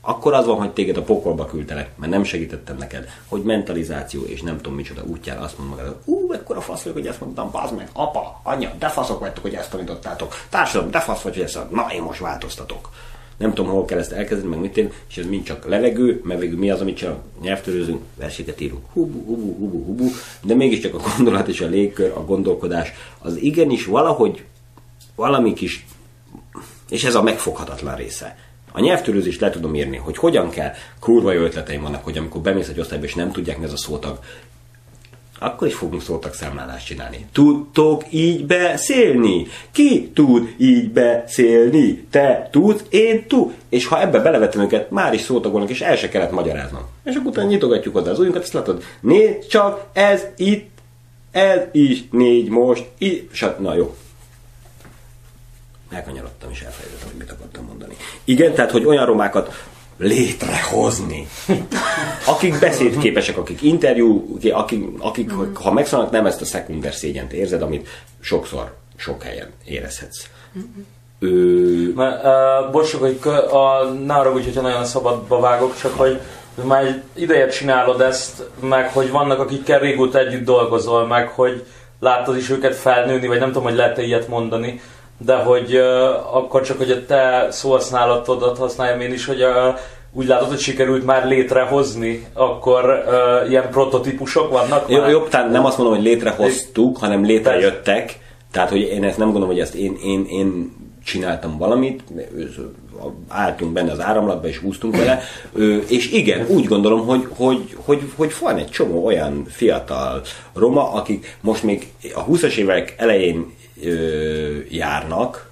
Akkor az van, hogy téged a pokolba küldtelek, mert nem segítettem neked, hogy mentalizáció és nem tudom micsoda útjára azt mondom magad, ú, ekkora fasz vagyok, hogy ezt mondtam, bazd meg, apa, anya, de faszok vagytok, hogy ezt tanítottátok, társadalom, de fasz vagy, hogy ezt na én most változtatok. Nem tudom, hol kell ezt elkezdeni, meg mit én, és ez mind csak levegő, mert végül mi az, amit csinál? Nyelvtörőzünk, verseket írunk, hubu, hubu, hubu, hubu, de mégiscsak a gondolat és a légkör, a gondolkodás, az igenis valahogy valami kis és ez a megfoghatatlan része. A nyelvtörőzést le tudom írni, hogy hogyan kell, kurva jó ötleteim vannak, hogy amikor bemész egy osztályba, és nem tudják, mi ez a szótag, akkor is fogunk szótag számlálást csinálni. Tudtok így beszélni? Ki tud így beszélni? Te tudsz, én tud. És ha ebbe belevetem őket, már is szótagolnak, és el se kellett magyaráznom. És akkor utána nyitogatjuk oda az ujjunkat, ezt látod, nézd csak, ez itt, ez is négy most, így, na jó, elkanyarodtam és elfelejtettem, hogy mit akartam mondani. Igen, tehát, hogy olyan romákat létrehozni, akik beszédképesek, akik interjú, akik, akik Mhm. ha megszólnak, nem ezt a szekunder szégyent érzed, amit sokszor, sok helyen érezhetsz. Mhm. Ő, Mert, uh, bocs, hogy a, ne arra úgy, hogyha nagyon szabadba vágok, csak hogy már egy ideje csinálod ezt, meg hogy vannak, akikkel régóta együtt dolgozol, meg hogy láttad is őket felnőni, vagy nem tudom, hogy lehet-e ilyet mondani, de hogy uh, akkor csak, hogy a te szóhasználatodat használjam én is, hogy uh, úgy látod, hogy sikerült már létrehozni, akkor uh, ilyen prototípusok vannak Jó, már? jobb, tehát nem azt mondom, hogy létrehoztuk, hanem létrejöttek. Tehát, hogy én ezt nem gondolom, hogy ezt én, én, én csináltam valamit, álltunk benne az áramlatba és húztunk vele, és igen, úgy gondolom, hogy, hogy, hogy, hogy van egy csomó olyan fiatal roma, akik most még a 20-as évek elején ö, járnak,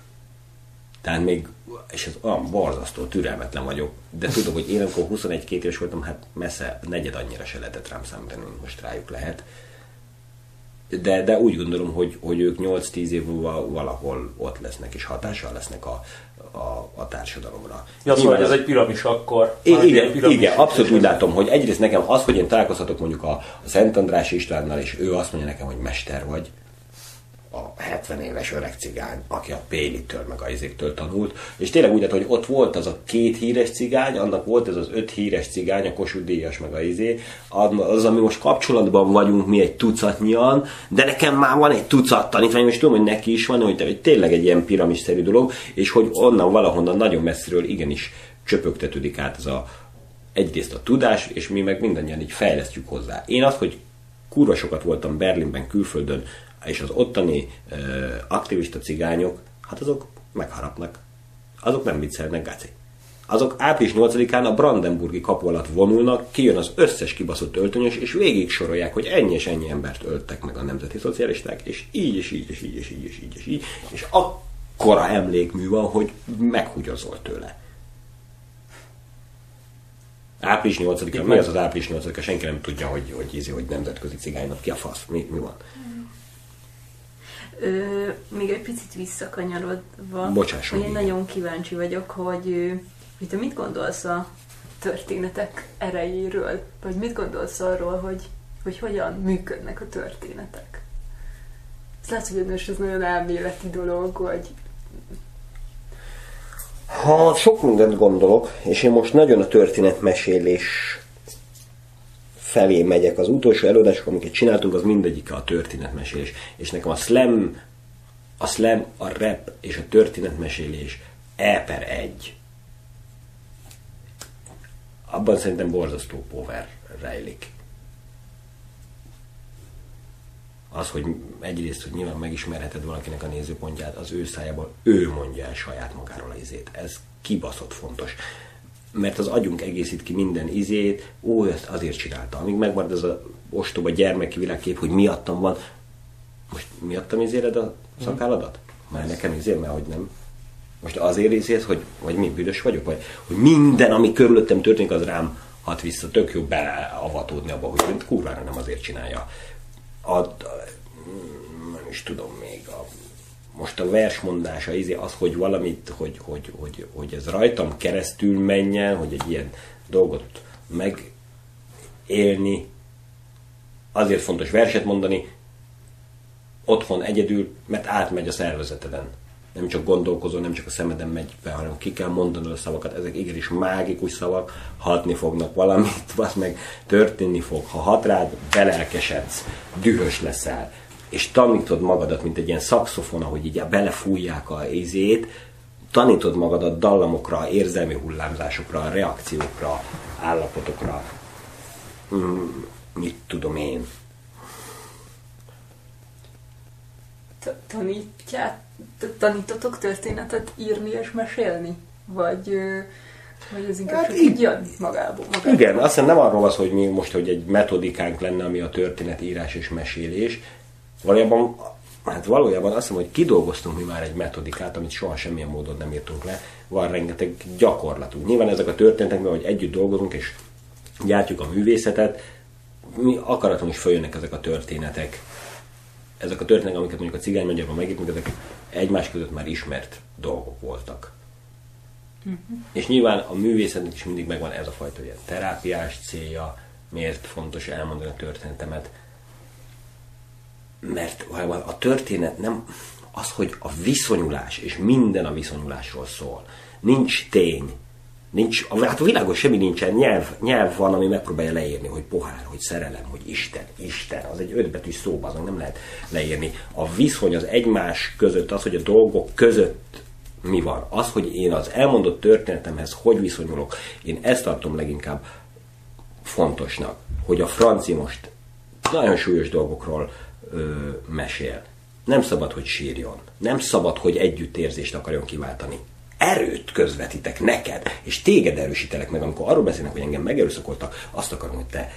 tehát még, és ez olyan borzasztó, türelmetlen vagyok, de tudom, hogy én amikor 21-2 éves voltam, hát messze negyed annyira se lehetett rám számítani, mint most rájuk lehet. De, de úgy gondolom, hogy, hogy ők 8-10 év múlva valahol ott lesznek, és hatással lesznek a, a, a társadalomra. Ja, szóval ez egy piramis akkor. Ilyen igen, piramis. igen, abszolút úgy látom, hogy egyrészt nekem az, hogy én találkozhatok mondjuk a, a Szent András Istvánnal, és ő azt mondja nekem, hogy mester vagy, a 70 éves öreg cigány, aki a Pélitől meg a izéktől tanult, és tényleg úgy hogy ott volt az a két híres cigány, annak volt ez az öt híres cigány, a Kossuth Díjas meg a izé, az, ami most kapcsolatban vagyunk mi egy tucatnyian, de nekem már van egy tucat tanítványom, és tudom, hogy neki is van, hogy te- tényleg egy ilyen piramisszerű dolog, és hogy onnan valahonnan nagyon messziről igenis csöpögtetődik át ez a, egyrészt a tudás, és mi meg mindannyian így fejlesztjük hozzá. Én azt, hogy kurva sokat voltam Berlinben, külföldön, és az ottani ö, aktivista cigányok, hát azok megharapnak. Azok nem viccelnek, Gáci. Azok április 8-án a Brandenburgi kapu alatt vonulnak, kijön az összes kibaszott öltönyös, és végig sorolják, hogy ennyi és ennyi embert öltek meg a nemzeti szocialisták, és így, és így, és így, és így, és így, és így, és akkora emlékmű van, hogy meghugyozol tőle. Április 8-a, mi az az április 8-a? Senki nem tudja, hogy, hogy, hogy, hogy nemzetközi cigánynap. Ki a fasz? Mi, mi van? Ö, még egy picit visszakanyarodva, Bocsásson, hogy én igen. nagyon kíváncsi vagyok, hogy, hogy te mit gondolsz a történetek erejéről? Vagy mit gondolsz arról, hogy, hogy hogyan működnek a történetek? Ez látszik, hogy most ez nagyon elméleti dolog, vagy Ha sok mindent gondolok, és én most nagyon a történetmesélés felé megyek. Az utolsó előadások, amiket csináltunk, az mindegyik a történetmesélés. És nekem a slam, a slam, a rap és a történetmesélés E per egy. Abban szerintem borzasztó power rejlik. az, hogy egyrészt, hogy nyilván megismerheted valakinek a nézőpontját, az ő szájából ő mondja el saját magáról a izét. Ez kibaszott fontos. Mert az agyunk egészít ki minden izét, ó, ezt azért csinálta. Amíg megmarad ez a ostoba gyermeki világkép, hogy miattam van. Most miattam izéred a szakálladat? Már nekem izél, mert hogy nem. Most azért részét, hogy vagy mi büdös vagyok, vagy hogy minden, ami körülöttem történik, az rám hat vissza, tök jó beleavatódni abba, hogy kurvára nem azért csinálja. A, a, nem is tudom még, a, most a versmondása izé, az, hogy valamit, hogy, hogy, hogy, hogy ez rajtam keresztül menjen, hogy egy ilyen dolgot megélni, azért fontos verset mondani, otthon egyedül, mert átmegy a szervezeteden. Nem csak gondolkozol, nem csak a szemeden megy be, hanem ki kell mondanod a szavakat. Ezek igenis mágikus szavak, hatni fognak valamit, az meg történni fog. Ha hat rád, belelkesedsz, dühös leszel, és tanítod magadat, mint egy ilyen szakszofon, ahogy így belefújják a izét, tanítod magadat dallamokra, érzelmi hullámzásokra, reakciókra, állapotokra. Mm, mit tudom én. Tanítját, tanítotok történetet írni és mesélni? Vagy, vagy ez inkább hát csak így jön magából, magából? Igen, azt hiszem nem arról van hogy mi most, hogy egy metodikánk lenne, ami a történetírás és mesélés. Valójában Hát valójában azt mondom, hogy kidolgoztunk mi már egy metodikát, amit soha semmilyen módon nem írtunk le. Van rengeteg gyakorlatunk. Nyilván ezek a történetek, hogy együtt dolgozunk és gyártjuk a művészetet, mi akaraton is följönnek ezek a történetek. Ezek a történetek, amiket mondjuk a cigány magyarban megírtunk, ezek egymás között már ismert dolgok voltak. Uh-huh. És nyilván a művészetnek is mindig megvan ez a fajta ilyen terápiás célja, miért fontos elmondani a történetemet, mert a történet nem az, hogy a viszonyulás, és minden a viszonyulásról szól. Nincs tény, nincs, hát a világon semmi nincsen, nyelv, nyelv van, ami megpróbálja leírni, hogy pohár, hogy szerelem, hogy Isten, Isten, az egy ötbetűs szóba, azon nem lehet leírni. A viszony az egymás között, az, hogy a dolgok között mi van, az, hogy én az elmondott történetemhez hogy viszonyulok, én ezt tartom leginkább fontosnak, hogy a franci most nagyon súlyos dolgokról ö, mesél. Nem szabad, hogy sírjon. Nem szabad, hogy együttérzést akarjon kiváltani. Erőt közvetítek neked, és téged erősítelek meg, amikor arról beszélnek, hogy engem megerőszakoltak, azt akarom, hogy te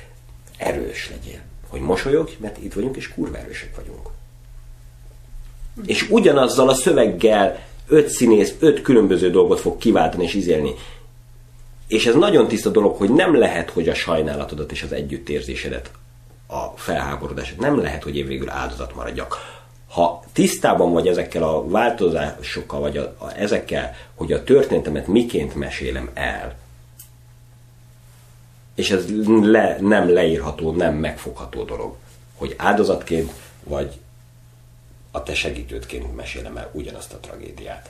erős legyél. Hogy mosolyogj, mert itt vagyunk, és kurva erősek vagyunk. És ugyanazzal a szöveggel öt színész, öt különböző dolgot fog kiváltani és izélni. És ez nagyon tiszta dolog, hogy nem lehet, hogy a sajnálatodat és az együttérzésedet a felháborodását. Nem lehet, hogy én végül áldozat maradjak. Ha tisztában vagy ezekkel a változásokkal, vagy a, a, ezekkel, hogy a történetemet miként mesélem el, és ez le, nem leírható, nem megfogható dolog, hogy áldozatként, vagy a te segítődként mesélem el ugyanazt a tragédiát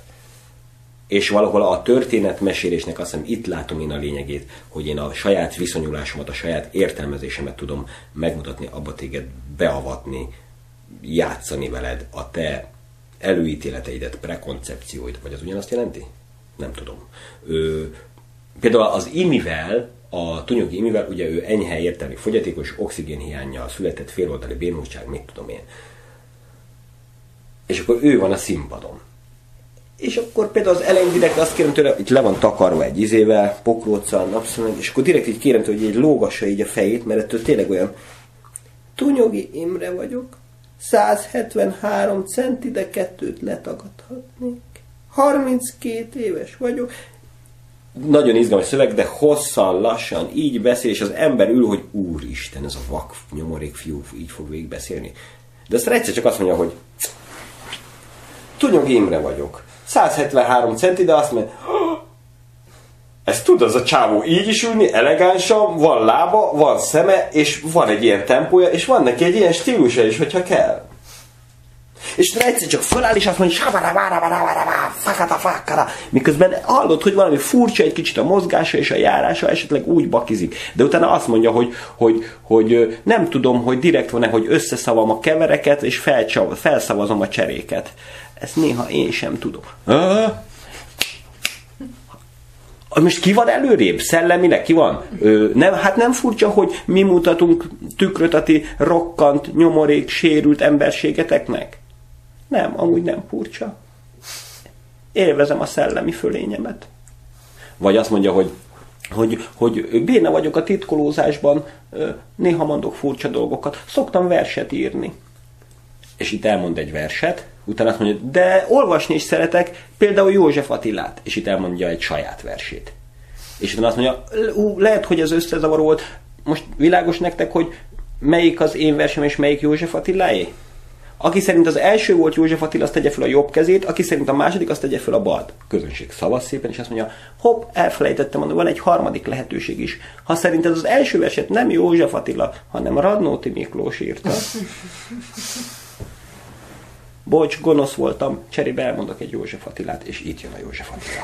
és valahol a történetmesélésnek azt hiszem itt látom én a lényegét, hogy én a saját viszonyulásomat, a saját értelmezésemet tudom megmutatni, abba téged beavatni, játszani veled, a te előítéleteidet, prekoncepcióid, vagy az ugyanazt jelenti? Nem tudom. Ö, például az imivel, a tunyogi imivel, ugye ő enyhe értelmi fogyatékos, oxigénhiányjal született féloldali bénultság, mit tudom én. És akkor ő van a színpadon és akkor például az elején direkt azt kérem tőle, itt le van takarva egy izével, pokróccal, napszemeg, és akkor direkt így kérem tőle, hogy így lógassa így a fejét, mert ettől tényleg olyan Tunyogi Imre vagyok, 173 centi, de kettőt letagadhatnék. 32 éves vagyok. Nagyon izgalmas szöveg, de hosszan, lassan, így beszél, és az ember ül, hogy úristen, ez a vak nyomorék fiú így fog végigbeszélni. De aztán egyszer csak azt mondja, hogy Tunyog Imre vagyok. 173 centi, de azt mondja, ez tud az a csávó így is ülni, elegánsan, van lába, van szeme, és van egy ilyen tempója, és van neki egy ilyen stílusa is, hogyha kell. És egyszer csak föláll, és azt mondja, fakata, fakata, miközben hallod, hogy valami furcsa egy kicsit a mozgása és a járása, esetleg úgy bakizik. De utána azt mondja, hogy, hogy, hogy nem tudom, hogy direkt van-e, hogy összeszavam a kevereket, és felszavazom a cseréket. Ezt néha én sem tudom. Most ki van előrébb? Szellemileg ki van? Ö, nem, hát nem furcsa, hogy mi mutatunk tükröt a ti rokkant, nyomorék, sérült emberségeteknek? Nem, amúgy nem furcsa. Élvezem a szellemi fölényemet. Vagy azt mondja, hogy hogy, hogy béne vagyok a titkolózásban, néha mondok furcsa dolgokat. Szoktam verset írni és itt elmond egy verset, utána azt mondja, de olvasni is szeretek, például József Attilát, és itt elmondja egy saját versét. És utána azt mondja, lehet, hogy ez összezavaró volt, most világos nektek, hogy melyik az én versem és melyik József Attiláé? Aki szerint az első volt József Attila, azt tegye fel a jobb kezét, aki szerint a második, azt tegye fel a bal. Közönség szavaz szépen, és azt mondja, hopp, elfelejtettem mondani, van egy harmadik lehetőség is. Ha szerinted az első verset nem József Attila, hanem Radnóti Miklós írta, bocs, gonosz voltam, cserébe elmondok egy József Attilát, és itt jön a József Attila.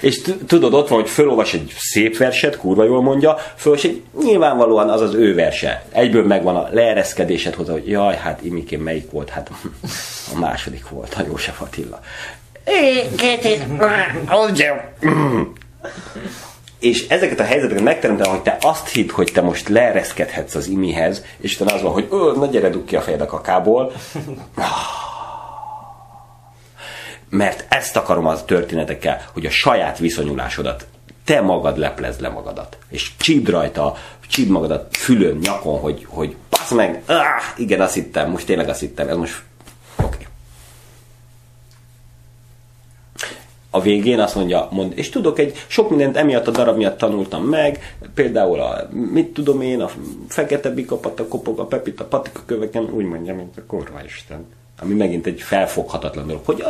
és tudod, ott van, hogy fölolvas egy szép verset, kurva jól mondja, fölolvas egy nyilvánvalóan az az ő verse. Egyből megvan a leereszkedésed hozzá, hogy jaj, hát imikén melyik volt? Hát a második volt, a József Attila. És ezeket a helyzeteket megteremtem, hogy te azt hidd, hogy te most leereszkedhetsz az imihez, és te az van, hogy ö, na gyere, dugd ki a fejed a kakából. Mert ezt akarom az történetekkel, hogy a saját viszonyulásodat te magad leplezd le magadat, és csípd rajta, csípd magadat fülön, nyakon, hogy, hogy passz meg, ah, igen, azt hittem, most tényleg azt hittem, ez most oké. Okay. A végén azt mondja, mond, és tudok egy, sok mindent emiatt a darab miatt tanultam meg, például a, mit tudom én, a fekete bikapat, a kopog, a pepita, patika köveken, úgy mondja, mint a korva Isten. Ami megint egy felfoghatatlan dolog, hogy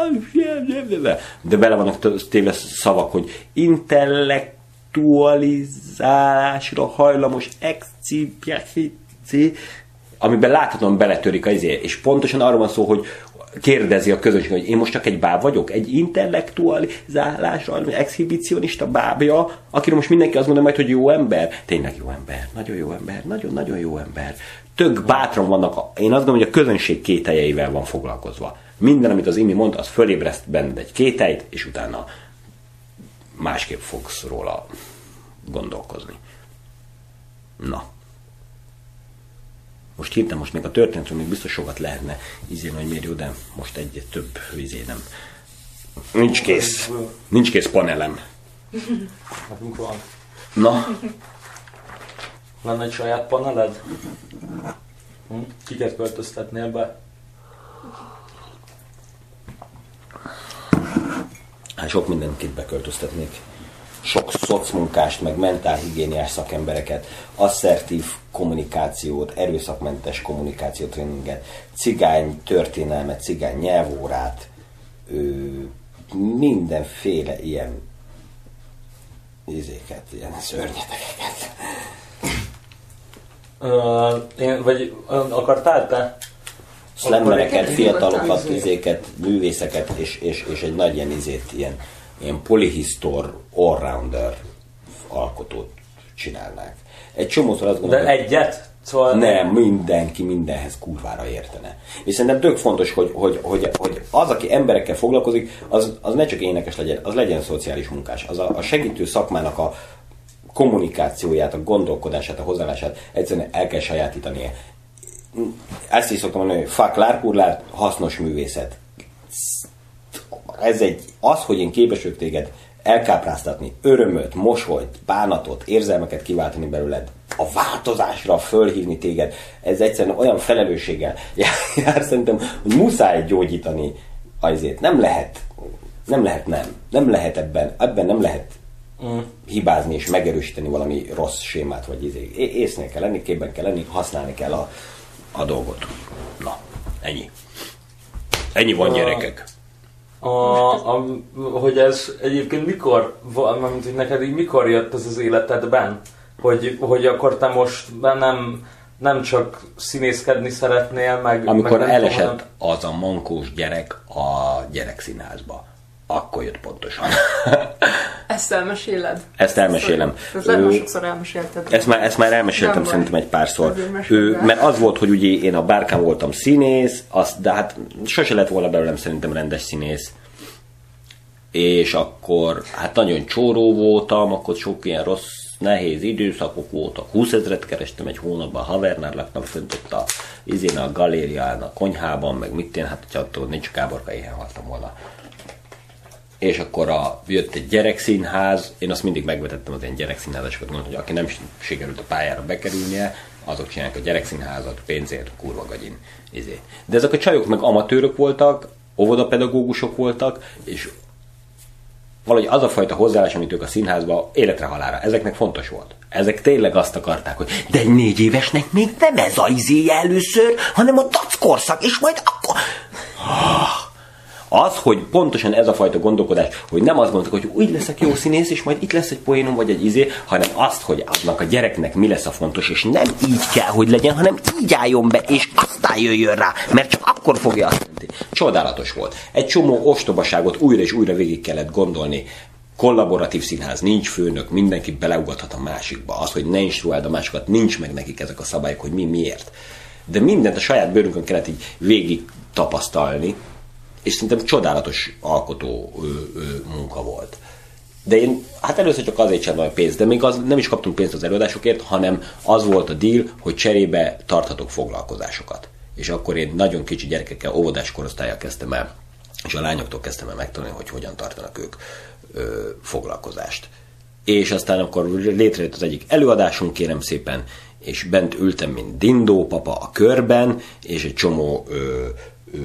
de bele vannak téve szavak, hogy intellektualizálásra hajlamos excipiaci, amiben láthatóan beletörik az izé, és pontosan arról van szó, hogy kérdezi a közönség, hogy én most csak egy báb vagyok, egy intellektualizálásra, exhibicionista bábja, akiről most mindenki azt mondja majd, hogy jó ember. Tényleg jó ember, nagyon jó ember, nagyon-nagyon jó ember tök bátran vannak, a, én azt gondolom, hogy a közönség kételjeivel van foglalkozva. Minden, amit az Imi mond, az fölébreszt benned egy kételyt, és utána másképp fogsz róla gondolkozni. Na. Most hirtelen most még a történetről még biztos sokat lehetne izén, hogy miért jó, de most egy több izé nem. Nincs kész. Nincs kész panelem. Nekünk van. Na. Lenne egy saját paneled? Hm? Kiket költöztetnél be? Hát sok mindenkit beköltöztetnék. Sok szocmunkást, meg mentálhigiéniás szakembereket, asszertív kommunikációt, erőszakmentes kommunikáció tréninget, cigány történelmet, cigány nyelvórát, mindenféle ilyen izéket, ilyen szörnyetegeket. Uh, én, vagy akartál te? Slammereket, fiatalokat, izéket, művészeket, és, és, és egy nagy ilyen izét, ilyen, ilyen polyhistor, allrounder alkotót csinálnák. Egy csomószor azt gondolom, De egyet? Szóval... Nem, mindenki mindenhez kurvára értene. És szerintem tök fontos, hogy, hogy, hogy, hogy az, aki emberekkel foglalkozik, az, az ne csak énekes legyen, az legyen szociális munkás. Az a, a segítő szakmának a, kommunikációját, a gondolkodását, a hozzáállását egyszerűen el kell sajátítania. Ezt is szoktam mondani, hogy fuck lárkurlár, hasznos művészet. Ez egy, az, hogy én képes vagyok téged elkápráztatni, örömöt, mosolyt, bánatot, érzelmeket kiváltani belőled, a változásra fölhívni téged, ez egyszerűen olyan felelősséggel jár, szerintem, hogy muszáj gyógyítani azért. Nem lehet, nem lehet nem. Nem lehet ebben, ebben nem lehet mm. hibázni és megerősíteni valami rossz sémát, vagy izé. észnél kell lenni, képben kell lenni, használni kell a, a dolgot. Na, ennyi. Ennyi van, gyerekek. A, a, hogy ez egyébként mikor, mint hogy neked így mikor jött ez az életedben? Hogy, hogy akkor te most nem, nem csak színészkedni szeretnél, meg... Amikor meg elesett tudom, az a mankós gyerek a gyerekszínházba akkor jött pontosan. Ezt elmeséled? Ezt elmesélem. Ezt ő, sokszor elmesélted. Ezt már, ezt már elmeséltem Nem szerintem egy párszor. Ő, mert az volt, hogy ugye én a bárkán voltam színész, az, de hát sose lett volna belőlem szerintem rendes színész. És akkor hát nagyon csóró voltam, akkor sok ilyen rossz, nehéz időszakok voltak. 20 ezeret kerestem egy hónapban, havernál laktam fönt ott a, izén a galérián, a konyhában, meg mit én, hát hogyha attól nincs káborka, éhen haltam volna és akkor a, jött egy gyerekszínház, én azt mindig megvetettem az ilyen gyerekszínházasokat, mondom, hogy aki nem sikerült a pályára bekerülnie, azok csinálják a gyerekszínházat, pénzért, kurva gagyin. Izé. De ezek a csajok meg amatőrök voltak, óvodapedagógusok voltak, és valahogy az a fajta hozzáállás, amit ők a színházba életre halára, ezeknek fontos volt. Ezek tényleg azt akarták, hogy de egy négy évesnek még nem ez a izéje először, hanem a dackorszak, és majd akkor... Az, hogy pontosan ez a fajta gondolkodás, hogy nem azt mondtuk, hogy úgy leszek jó színész, és majd itt lesz egy poénom, vagy egy izé, hanem azt, hogy annak a gyereknek mi lesz a fontos, és nem így kell, hogy legyen, hanem így álljon be, és aztán jöjjön rá, mert csak akkor fogja azt tenni. Csodálatos volt. Egy csomó ostobaságot újra és újra végig kellett gondolni, kollaboratív színház, nincs főnök, mindenki beleugathat a másikba. Az, hogy ne instruáld a másikat, nincs meg nekik ezek a szabályok, hogy mi miért. De mindent a saját bőrünkön kellett így végig tapasztalni, és szerintem csodálatos alkotó ö, ö, munka volt. De én, hát először csak azért sem a pénzt, de még az, nem is kaptunk pénzt az előadásokért, hanem az volt a deal, hogy cserébe tarthatok foglalkozásokat. És akkor én nagyon kicsi gyerekekkel, óvodás korosztályjal kezdtem el, és a lányoktól kezdtem el megtanulni, hogy hogyan tartanak ők ö, foglalkozást. És aztán akkor létrejött az egyik előadásunk, kérem szépen, és bent ültem, mint dindó papa a körben, és egy csomó ö, ö,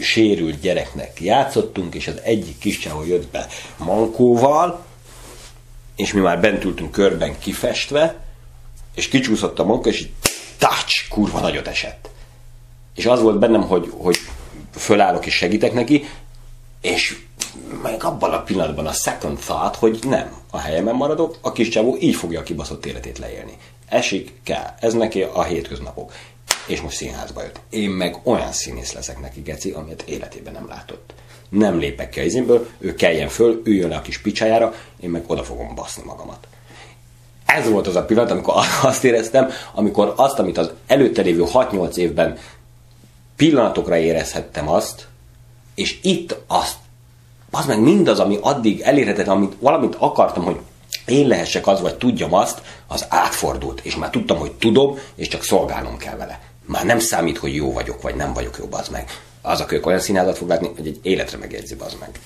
sérült gyereknek játszottunk, és az egyik kis csávó jött be mankóval, és mi már bent ültünk körben kifestve, és kicsúszott a manka, és így touch, kurva nagyot esett. És az volt bennem, hogy, hogy fölállok és segítek neki, és meg abban a pillanatban a second thought, hogy nem, a helyemen maradok, a kis csávó így fogja a kibaszott életét leélni. Esik, kell. Ez neki a hétköznapok. És most színházba jött. Én meg olyan színész leszek neki, Geci, amit életében nem látott. Nem lépek ki a izénből, ő keljen föl, üljön le a kis picsájára, én meg oda fogom baszni magamat. Ez volt az a pillanat, amikor azt éreztem, amikor azt, amit az előtte lévő 6-8 évben pillanatokra érezhettem azt, és itt azt az meg mindaz, ami addig elérhetetlen, amit valamit akartam, hogy én lehessek az, vagy tudjam azt, az átfordult, és már tudtam, hogy tudom, és csak szolgálnom kell vele. Már nem számít, hogy jó vagyok, vagy nem vagyok jó, az meg. Az a kölyök olyan színházat fog látni, hogy egy életre megjegyzi, az meg.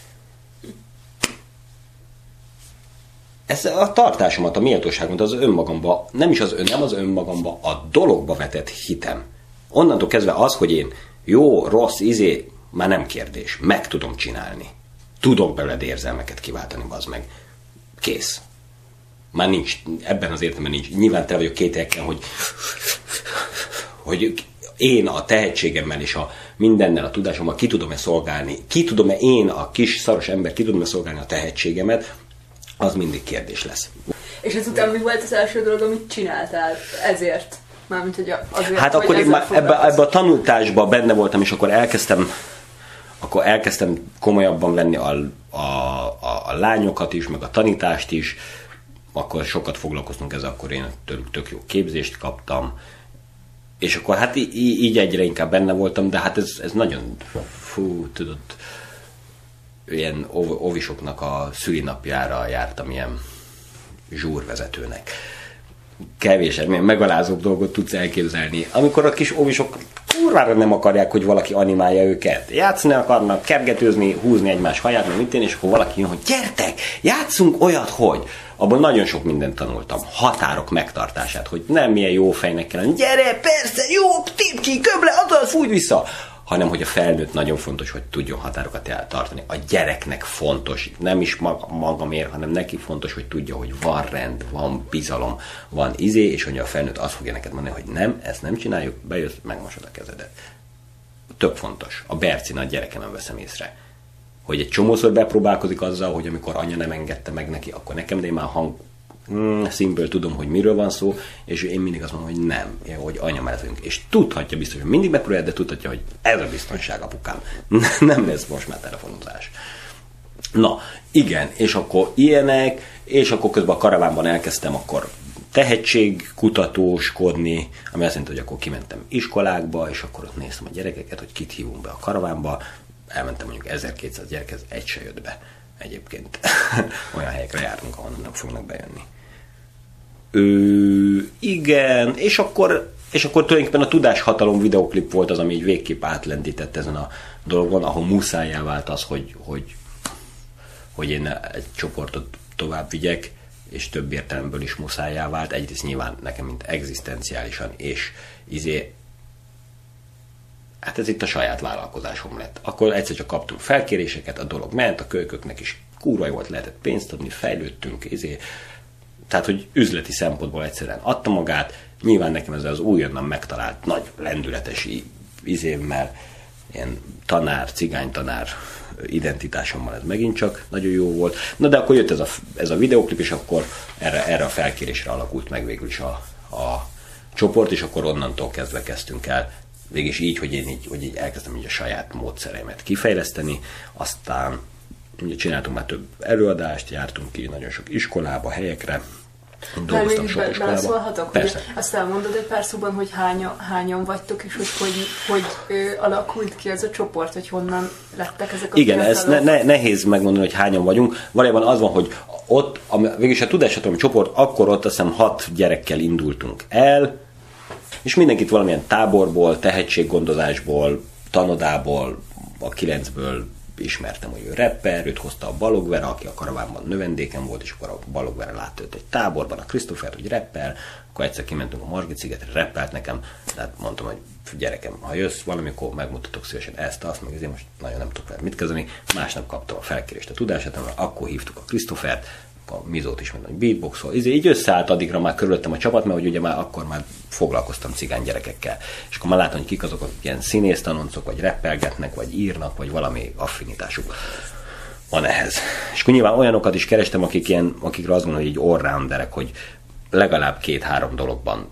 Ez a tartásomat, a méltóságomat az önmagamba, nem is az ön, nem az önmagamba, a dologba vetett hitem. Onnantól kezdve az, hogy én jó, rossz, izé, már nem kérdés. Meg tudom csinálni tudok beled érzelmeket kiváltani, az meg. Kész. Már nincs, ebben az értelemben nincs. Nyilván te vagyok kételken, hogy, hogy én a tehetségemmel és a mindennel, a tudásommal ki tudom-e szolgálni, ki tudom-e én, a kis szaros ember, ki tudom-e szolgálni a tehetségemet, az mindig kérdés lesz. És ezután mi volt az első dolog, amit csináltál ezért? Mármint, hogy azért, hát akkor én már ebbe, ebbe a tanultásban benne voltam, és akkor elkezdtem akkor elkezdtem komolyabban venni a, a, a, a lányokat is, meg a tanítást is, akkor sokat foglalkoztunk ezzel, akkor én tőlük tök jó képzést kaptam, és akkor hát í- így egyre inkább benne voltam, de hát ez, ez nagyon, fú, tudod, ilyen ov- ovisoknak a szülinapjára jártam ilyen zsúrvezetőnek. Kevés, megalázóbb dolgot tudsz elképzelni. Amikor a kis ovisok kurvára nem akarják, hogy valaki animálja őket. Játszani akarnak, kergetőzni, húzni egymás haját, meg mit és akkor valaki jön, hogy gyertek, játszunk olyat, hogy abban nagyon sok mindent tanultam. Határok megtartását, hogy nem milyen jó fejnek kell lenni. Gyere, persze, jó, tép ki, köble, adod, fújj vissza hanem hogy a felnőtt nagyon fontos, hogy tudjon határokat tartani. A gyereknek fontos, nem is magamért, hanem neki fontos, hogy tudja, hogy van rend, van bizalom, van izé, és hogy a felnőtt azt fogja neked mondani, hogy nem, ezt nem csináljuk, bejössz, megmosod a kezedet. Tök fontos. A Berci nagy gyerekemen veszem észre hogy egy csomószor bepróbálkozik azzal, hogy amikor anya nem engedte meg neki, akkor nekem, de én már hang, mm, színből tudom, hogy miről van szó, és én mindig azt mondom, hogy nem, hogy anya mellett És tudhatja biztos, hogy mindig megpróbálja, de tudhatja, hogy ez a biztonság, apukám. nem lesz most már telefonozás. Na, igen, és akkor ilyenek, és akkor közben a karavánban elkezdtem akkor tehetségkutatóskodni, ami azt jelenti, hogy akkor kimentem iskolákba, és akkor ott néztem a gyerekeket, hogy kit hívunk be a karavánba, elmentem mondjuk 1200 gyerekhez, egy se jött be egyébként. Olyan helyekre jártunk, ahonnan nem fognak bejönni. Ő, igen, és akkor, és akkor tulajdonképpen a Tudáshatalom videoklip volt az, ami így végképp átlendített ezen a dolgon, ahol muszájá vált az, hogy, hogy, hogy én egy csoportot tovább vigyek, és több értelemből is muszájá vált. Egyrészt nyilván nekem, mint egzisztenciálisan, és izé hát ez itt a saját vállalkozásom lett. Akkor egyszer csak kaptunk felkéréseket, a dolog ment, a kölyköknek is jó volt, lehetett pénzt adni, fejlődtünk, izé, tehát, hogy üzleti szempontból egyszerűen adta magát, nyilván nekem ez az újonnan megtalált nagy lendületes izémmel, ilyen tanár, cigánytanár identitásommal ez megint csak nagyon jó volt. Na de akkor jött ez a, ez a videoklip, és akkor erre, erre a felkérésre alakult meg végül is a, a csoport, és akkor onnantól kezdve kezdtünk el végig így, hogy én így, hogy így elkezdtem így a saját módszereimet kifejleszteni, aztán ugye csináltunk már több előadást, jártunk ki nagyon sok iskolába, helyekre, dolgoztam sok be, iskolában. Persze. Ugye, azt elmondod egy pár szóban, hogy hánya, hányan vagytok, és hogy hogy, hogy ö, alakult ki ez a csoport, hogy honnan lettek ezek a Igen, ez ne, ne, nehéz megmondani, hogy hányan vagyunk. Valójában az van, hogy ott, végülis a tudáshatalom csoport, akkor ott azt hiszem hat gyerekkel indultunk el, és mindenkit valamilyen táborból, tehetséggondozásból, tanodából, a kilencből ismertem, hogy ő rapper, őt hozta a Balogvera, aki a karavánban növendéken volt, és akkor a Balogvera látta őt egy táborban, a Christopher, hogy rapper, akkor egyszer kimentünk a Margit szigetre, rappelt nekem, tehát mondtam, hogy gyerekem, ha jössz valamikor, megmutatok szívesen ezt, azt, meg ezért most nagyon nem tudok vele mit kezdeni. Másnap kaptam a felkérést a tudását, akkor hívtuk a Christophert, a Mizót is mondom, hogy beatboxol. Így, így összeállt addigra már körülöttem a csapat, mert ugye már akkor már foglalkoztam cigány gyerekekkel. És akkor már látom, hogy kik azok, akik ilyen színész tanoncok, vagy reppelgetnek, vagy írnak, vagy valami affinitásuk van ehhez. És akkor nyilván olyanokat is kerestem, akik ilyen, akikre azt mondom, hogy így all hogy legalább két-három dologban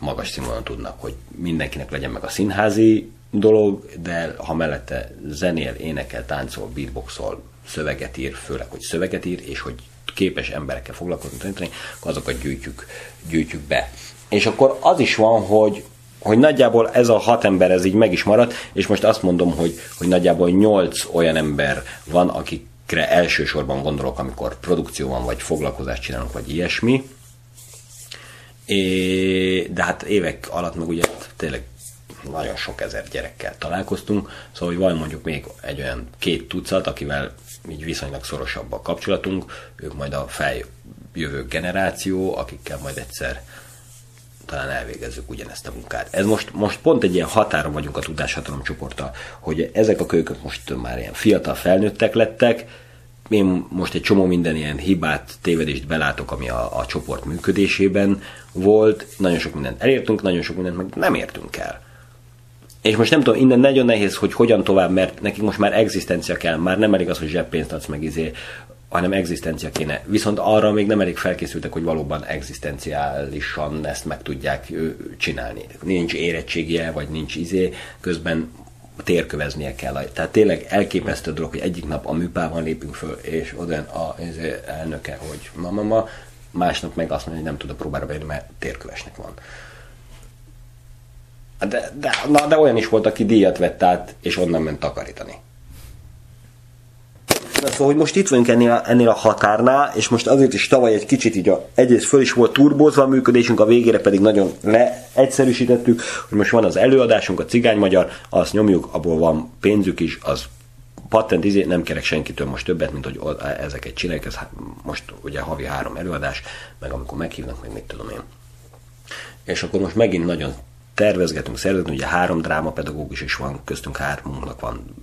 magas színvonalon tudnak, hogy mindenkinek legyen meg a színházi dolog, de ha mellette zenél, énekel, táncol, beatboxol, szöveget ír, főleg, hogy szöveget ír, és hogy képes emberekkel foglalkozni, tanítani, akkor azokat gyűjtjük, gyűjtjük be. És akkor az is van, hogy, hogy nagyjából ez a hat ember ez így meg is maradt, és most azt mondom, hogy, hogy nagyjából nyolc olyan ember van, akikre elsősorban gondolok, amikor produkció van, vagy foglalkozást csinálunk, vagy ilyesmi. É, de hát évek alatt meg ugye tényleg nagyon sok ezer gyerekkel találkoztunk, szóval hogy van mondjuk még egy olyan két tucat, akivel így viszonylag szorosabb a kapcsolatunk, ők majd a feljövő generáció, akikkel majd egyszer talán elvégezzük ugyanezt a munkát. Ez most, most pont egy ilyen határon vagyunk a tudáshatalom csoporta, hogy ezek a kölykök most már ilyen fiatal felnőttek lettek, én most egy csomó minden ilyen hibát, tévedést belátok, ami a, a csoport működésében volt. Nagyon sok mindent elértünk, nagyon sok mindent meg nem értünk el. És most nem tudom, innen nagyon nehéz, hogy hogyan tovább, mert nekik most már egzisztencia kell, már nem elég az, hogy zseppénzt adsz meg izé, hanem egzisztencia kéne. Viszont arra még nem elég felkészültek, hogy valóban egzisztenciálisan ezt meg tudják csinálni. Nincs érettségie, vagy nincs izé, közben térköveznie kell. Tehát tényleg elképesztő dolog, hogy egyik nap a műpában lépünk föl, és oda a izé, elnöke, hogy ma, ma, ma, másnap meg azt mondja, hogy nem tud a próbára bejönni, mert térkövesnek van. De, de, na, de olyan is volt, aki díjat vett át, és onnan ment takarítani. Na, szóval, hogy most itt vagyunk ennél a, ennél a határnál, és most azért is tavaly egy kicsit így a, egyrészt föl is volt turbózva a működésünk, a végére pedig nagyon leegyszerűsítettük, hogy most van az előadásunk, a cigány magyar, azt nyomjuk, abból van pénzük is, az patent izé, nem kerek senkitől most többet, mint hogy ezeket csinálják, ez most ugye havi három előadás, meg amikor meghívnak, meg mit tudom én. És akkor most megint nagyon tervezgetünk, szervezgetünk, ugye három drámapedagógus is van, köztünk hármunknak van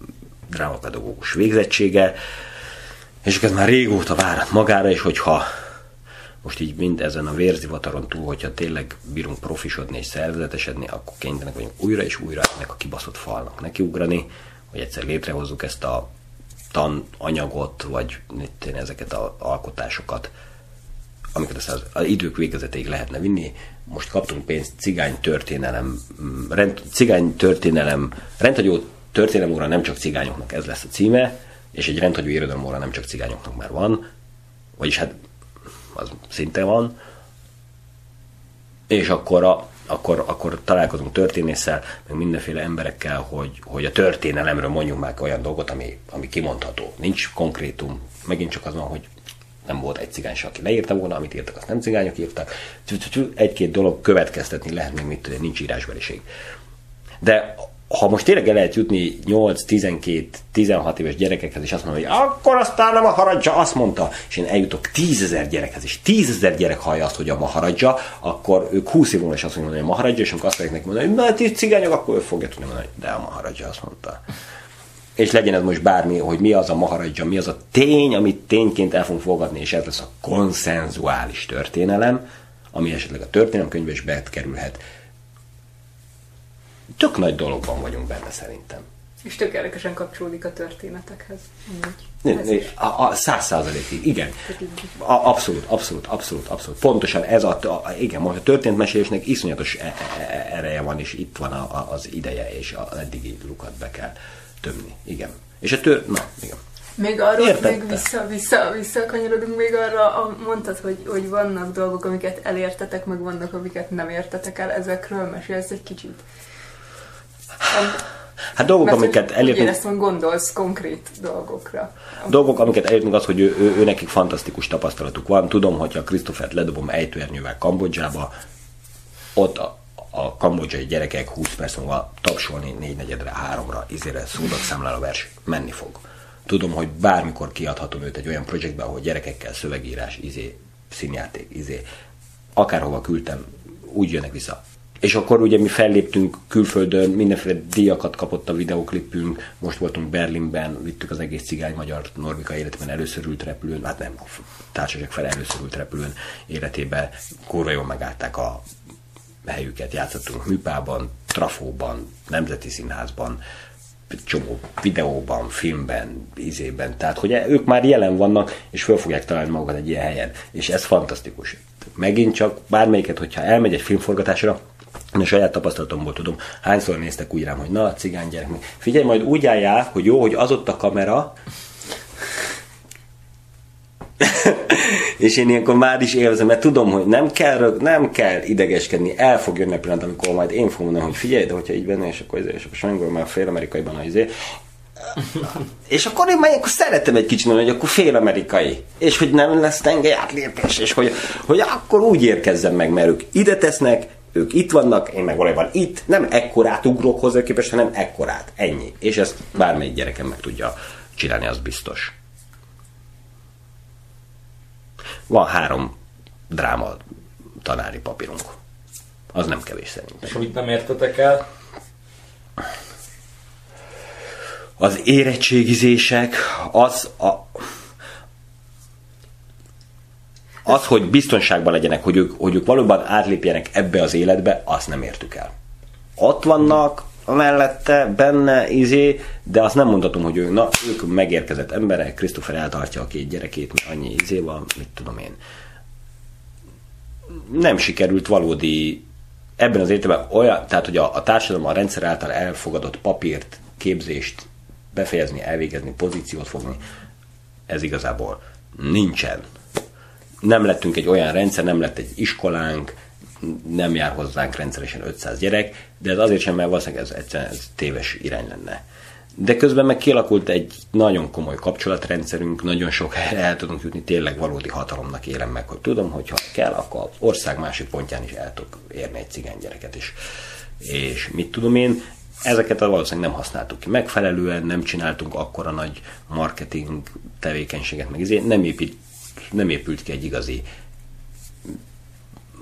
drámapedagógus végzettsége, és ez már régóta várat magára, és hogyha most így mind ezen a vérzivataron túl, hogyha tényleg bírunk profisodni és szervezetesedni, akkor kénytelenek vagyunk újra és újra ennek a kibaszott falnak nekiugrani, hogy egyszer létrehozzuk ezt a tananyagot, vagy én, ezeket az alkotásokat, amiket az, az idők végezetéig lehetne vinni. Most kaptunk pénzt cigány történelem, rend, cigány történelem, rendhagyó történelem óra nem csak cigányoknak, ez lesz a címe, és egy rendhagyó irodalom óra nem csak cigányoknak már van, vagyis hát az szinte van, és akkor, a, akkor, akkor találkozunk történésszel, meg mindenféle emberekkel, hogy, hogy a történelemről mondjunk már olyan dolgot, ami, ami kimondható. Nincs konkrétum, megint csak az van, hogy nem volt egy cigány aki leírta volna, amit írtak, azt nem cigányok írtak. Egy-két dolog következtetni lehet, még mit nincs írásbeliség. De ha most tényleg el lehet jutni 8, 12, 16 éves gyerekekhez, és azt mondom, hogy akkor aztán a maharadja azt mondta, és én eljutok 10 ezer gyerekhez, és 10 ezer gyerek hallja azt, hogy a maharadja, akkor ők 20 év múlva is azt mondják, hogy a maharadja, és amikor azt fogják neki mondani, hogy na, ti cigányok, akkor ő fogja tudni mondani, hogy de a maharadja azt mondta. És legyen ez most bármi, hogy mi az a maharadja, mi az a tény, amit tényként el fogunk fogadni, és ez lesz a konszenzuális történelem, ami esetleg a történelemkönyvbe is bekerülhet tök nagy dologban vagyunk benne szerintem. És tökéletesen kapcsolódik a történetekhez. A, a száz százalékig, igen. A, abszolút, abszolút, abszolút, abszolút. Pontosan ez a, a igen, most a történetmesélésnek iszonyatos e, e, e, ereje van, és itt van a, a, az ideje, és az eddigi lukat be kell tömni. Igen. És a tör... Na, igen. Még arról, Értette. még vissza, vissza, visszakanyarodunk még arra, a, mondtad, hogy, hogy vannak dolgok, amiket elértetek, meg vannak, amiket nem értetek el, ezekről mesélsz egy kicsit. Hát dolgok, Mert amiket elértünk... Úgy hogy gondolsz konkrét dolgokra. Dolgok, amiket elértünk az, hogy ő, ő, ő nekik fantasztikus tapasztalatuk van. Tudom, hogy a Christopher ledobom ejtőernyővel Kambodzsába, ott a, a kambodzsai gyerekek 20 perc múlva tapsolni négy negyedre, háromra, izére szódak számláló vers menni fog. Tudom, hogy bármikor kiadhatom őt egy olyan projektbe, ahol gyerekekkel szövegírás, izé, színjáték, izé, akárhova küldtem, úgy jönnek vissza. És akkor ugye mi felléptünk külföldön, mindenféle díjakat kapott a videoklipünk, most voltunk Berlinben, vittük az egész cigány magyar Normika életében először ült repülőn, hát nem, társaság fel először ült repülőn életében, kurva jól megállták a helyüket, játszottunk műpában, trafóban, nemzeti színházban, csomó videóban, filmben, izében, tehát hogy ők már jelen vannak, és föl fogják találni magukat egy ilyen helyen, és ez fantasztikus. Megint csak bármelyiket, hogyha elmegy egy filmforgatásra, én a saját tapasztalatomból tudom, hányszor néztek úgy rám, hogy na, cigány gyerek, figyelj, majd úgy álljál, hogy jó, hogy az ott a kamera, és én ilyenkor már is élvezem, mert tudom, hogy nem kell, nem kell idegeskedni, el fog jönni a pillanat, amikor majd én fogom mondani, hogy figyelj, de hogyha így benne, és akkor, és akkor sajnálom, már fél amerikaiban az izé, és akkor én már szeretem egy kicsit hogy akkor fél amerikai. És hogy nem lesz tengely átlépés, és hogy, hogy akkor úgy érkezzem meg, mert ők ide tesznek, ők itt vannak, én meg valójában itt, nem ekkorát ugrok hozzá képest, hanem ekkorát. Ennyi. És ezt bármelyik gyerekem meg tudja csinálni, az biztos. Van három dráma tanári papírunk. Az nem kevés szerintem. És amit nem értetek el? Az érettségizések, az a, az, hogy biztonságban legyenek, hogy ők, hogy ők valóban átlépjenek ebbe az életbe, azt nem értük el. Ott vannak, mellette, benne, izé, de azt nem mondhatom, hogy ők, na, ők megérkezett emberek, Christopher eltartja a két gyerekét, annyi izé van, mit tudom én. Nem sikerült valódi ebben az értelemben olyan, tehát hogy a, a társadalom a rendszer által elfogadott papírt, képzést befejezni, elvégezni, pozíciót fogni, ez igazából nincsen nem lettünk egy olyan rendszer, nem lett egy iskolánk, nem jár hozzánk rendszeresen 500 gyerek, de ez azért sem, mert valószínűleg ez egyszerűen ez téves irány lenne. De közben meg kialakult egy nagyon komoly kapcsolatrendszerünk, nagyon sok helyre el tudunk jutni, tényleg valódi hatalomnak élem meg, hogy tudom, hogy ha kell, akkor az ország másik pontján is el tudok érni egy cigány gyereket is. És mit tudom én, ezeket a valószínűleg nem használtuk ki megfelelően, nem csináltunk akkora nagy marketing tevékenységet, meg ezért nem épít, nem épült ki egy igazi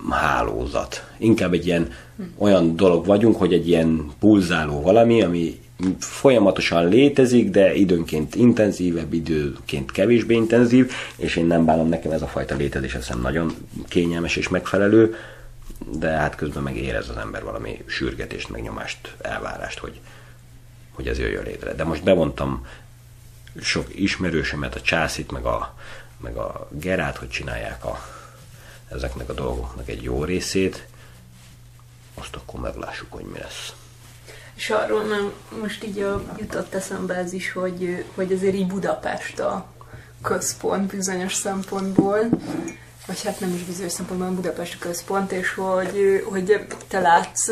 hálózat. Inkább egy ilyen olyan dolog vagyunk, hogy egy ilyen pulzáló valami, ami folyamatosan létezik, de időnként intenzívebb, időként kevésbé intenzív, és én nem bánom, nekem ez a fajta létezés azt nagyon kényelmes és megfelelő, de hát közben meg érez az ember valami sürgetést, megnyomást, elvárást, hogy, hogy ez jöjjön létre. De most bevontam sok ismerősömet, a császit, meg a, meg a gerát, hogy csinálják a, ezeknek a dolgoknak egy jó részét, azt akkor meglássuk, hogy mi lesz. És arról nem, most így a, jutott eszembe ez is, hogy, hogy azért így Budapest a központ bizonyos szempontból, vagy hát nem is bizonyos szempontból, Budapest a központ, és hogy, hogy te látsz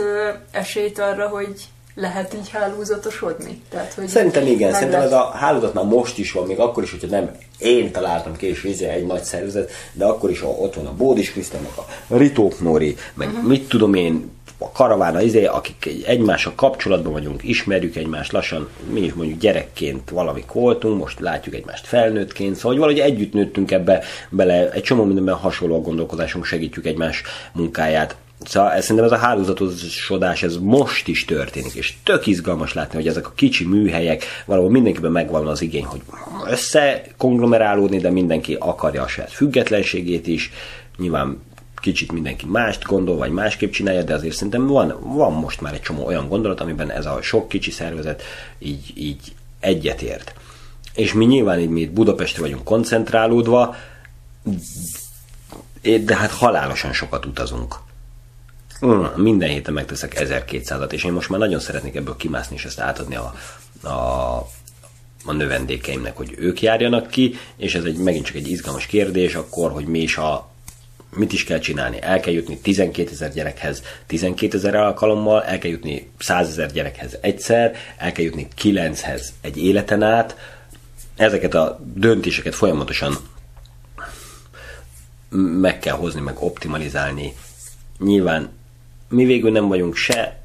esélyt arra, hogy lehet így hálózatosodni? Tehát, hogy Szerintem igen, szerintem ez a hálózat már most is van, még akkor is, hogyha nem én találtam ki, és izé egy nagy szervezet, de akkor is ott van a Bódis Krisztán, meg a Ritók Nóri, meg uh-huh. mit tudom én, a karavána, izé, akik egy- egymással kapcsolatban vagyunk, ismerjük egymást lassan, mi is mondjuk gyerekként valamik voltunk, most látjuk egymást felnőttként, szóval hogy valahogy együtt nőttünk ebbe bele, egy csomó mindenben hasonló a gondolkodásunk, segítjük egymás munkáját. Szóval ez, szerintem ez a hálózatosodás, ez most is történik, és tök izgalmas látni, hogy ezek a kicsi műhelyek, valahol mindenkiben megvan az igény, hogy összekonglomerálódni, de mindenki akarja a saját függetlenségét is, nyilván kicsit mindenki mást gondol, vagy másképp csinálja, de azért szerintem van, van most már egy csomó olyan gondolat, amiben ez a sok kicsi szervezet így, így egyetért. És mi nyilván így mi itt Budapestre vagyunk koncentrálódva, de hát halálosan sokat utazunk. Mm, Minden héten megteszek 1200-at, és én most már nagyon szeretnék ebből kimászni, és ezt átadni a, a, a növendékeimnek, hogy ők járjanak ki, és ez egy megint csak egy izgalmas kérdés, akkor, hogy mi is a, mit is kell csinálni? El kell jutni 12 ezer gyerekhez 12 ezer alkalommal, el kell jutni 100 ezer gyerekhez egyszer, el kell jutni 9-hez egy életen át. Ezeket a döntéseket folyamatosan meg kell hozni, meg optimalizálni. Nyilván mi végül nem vagyunk se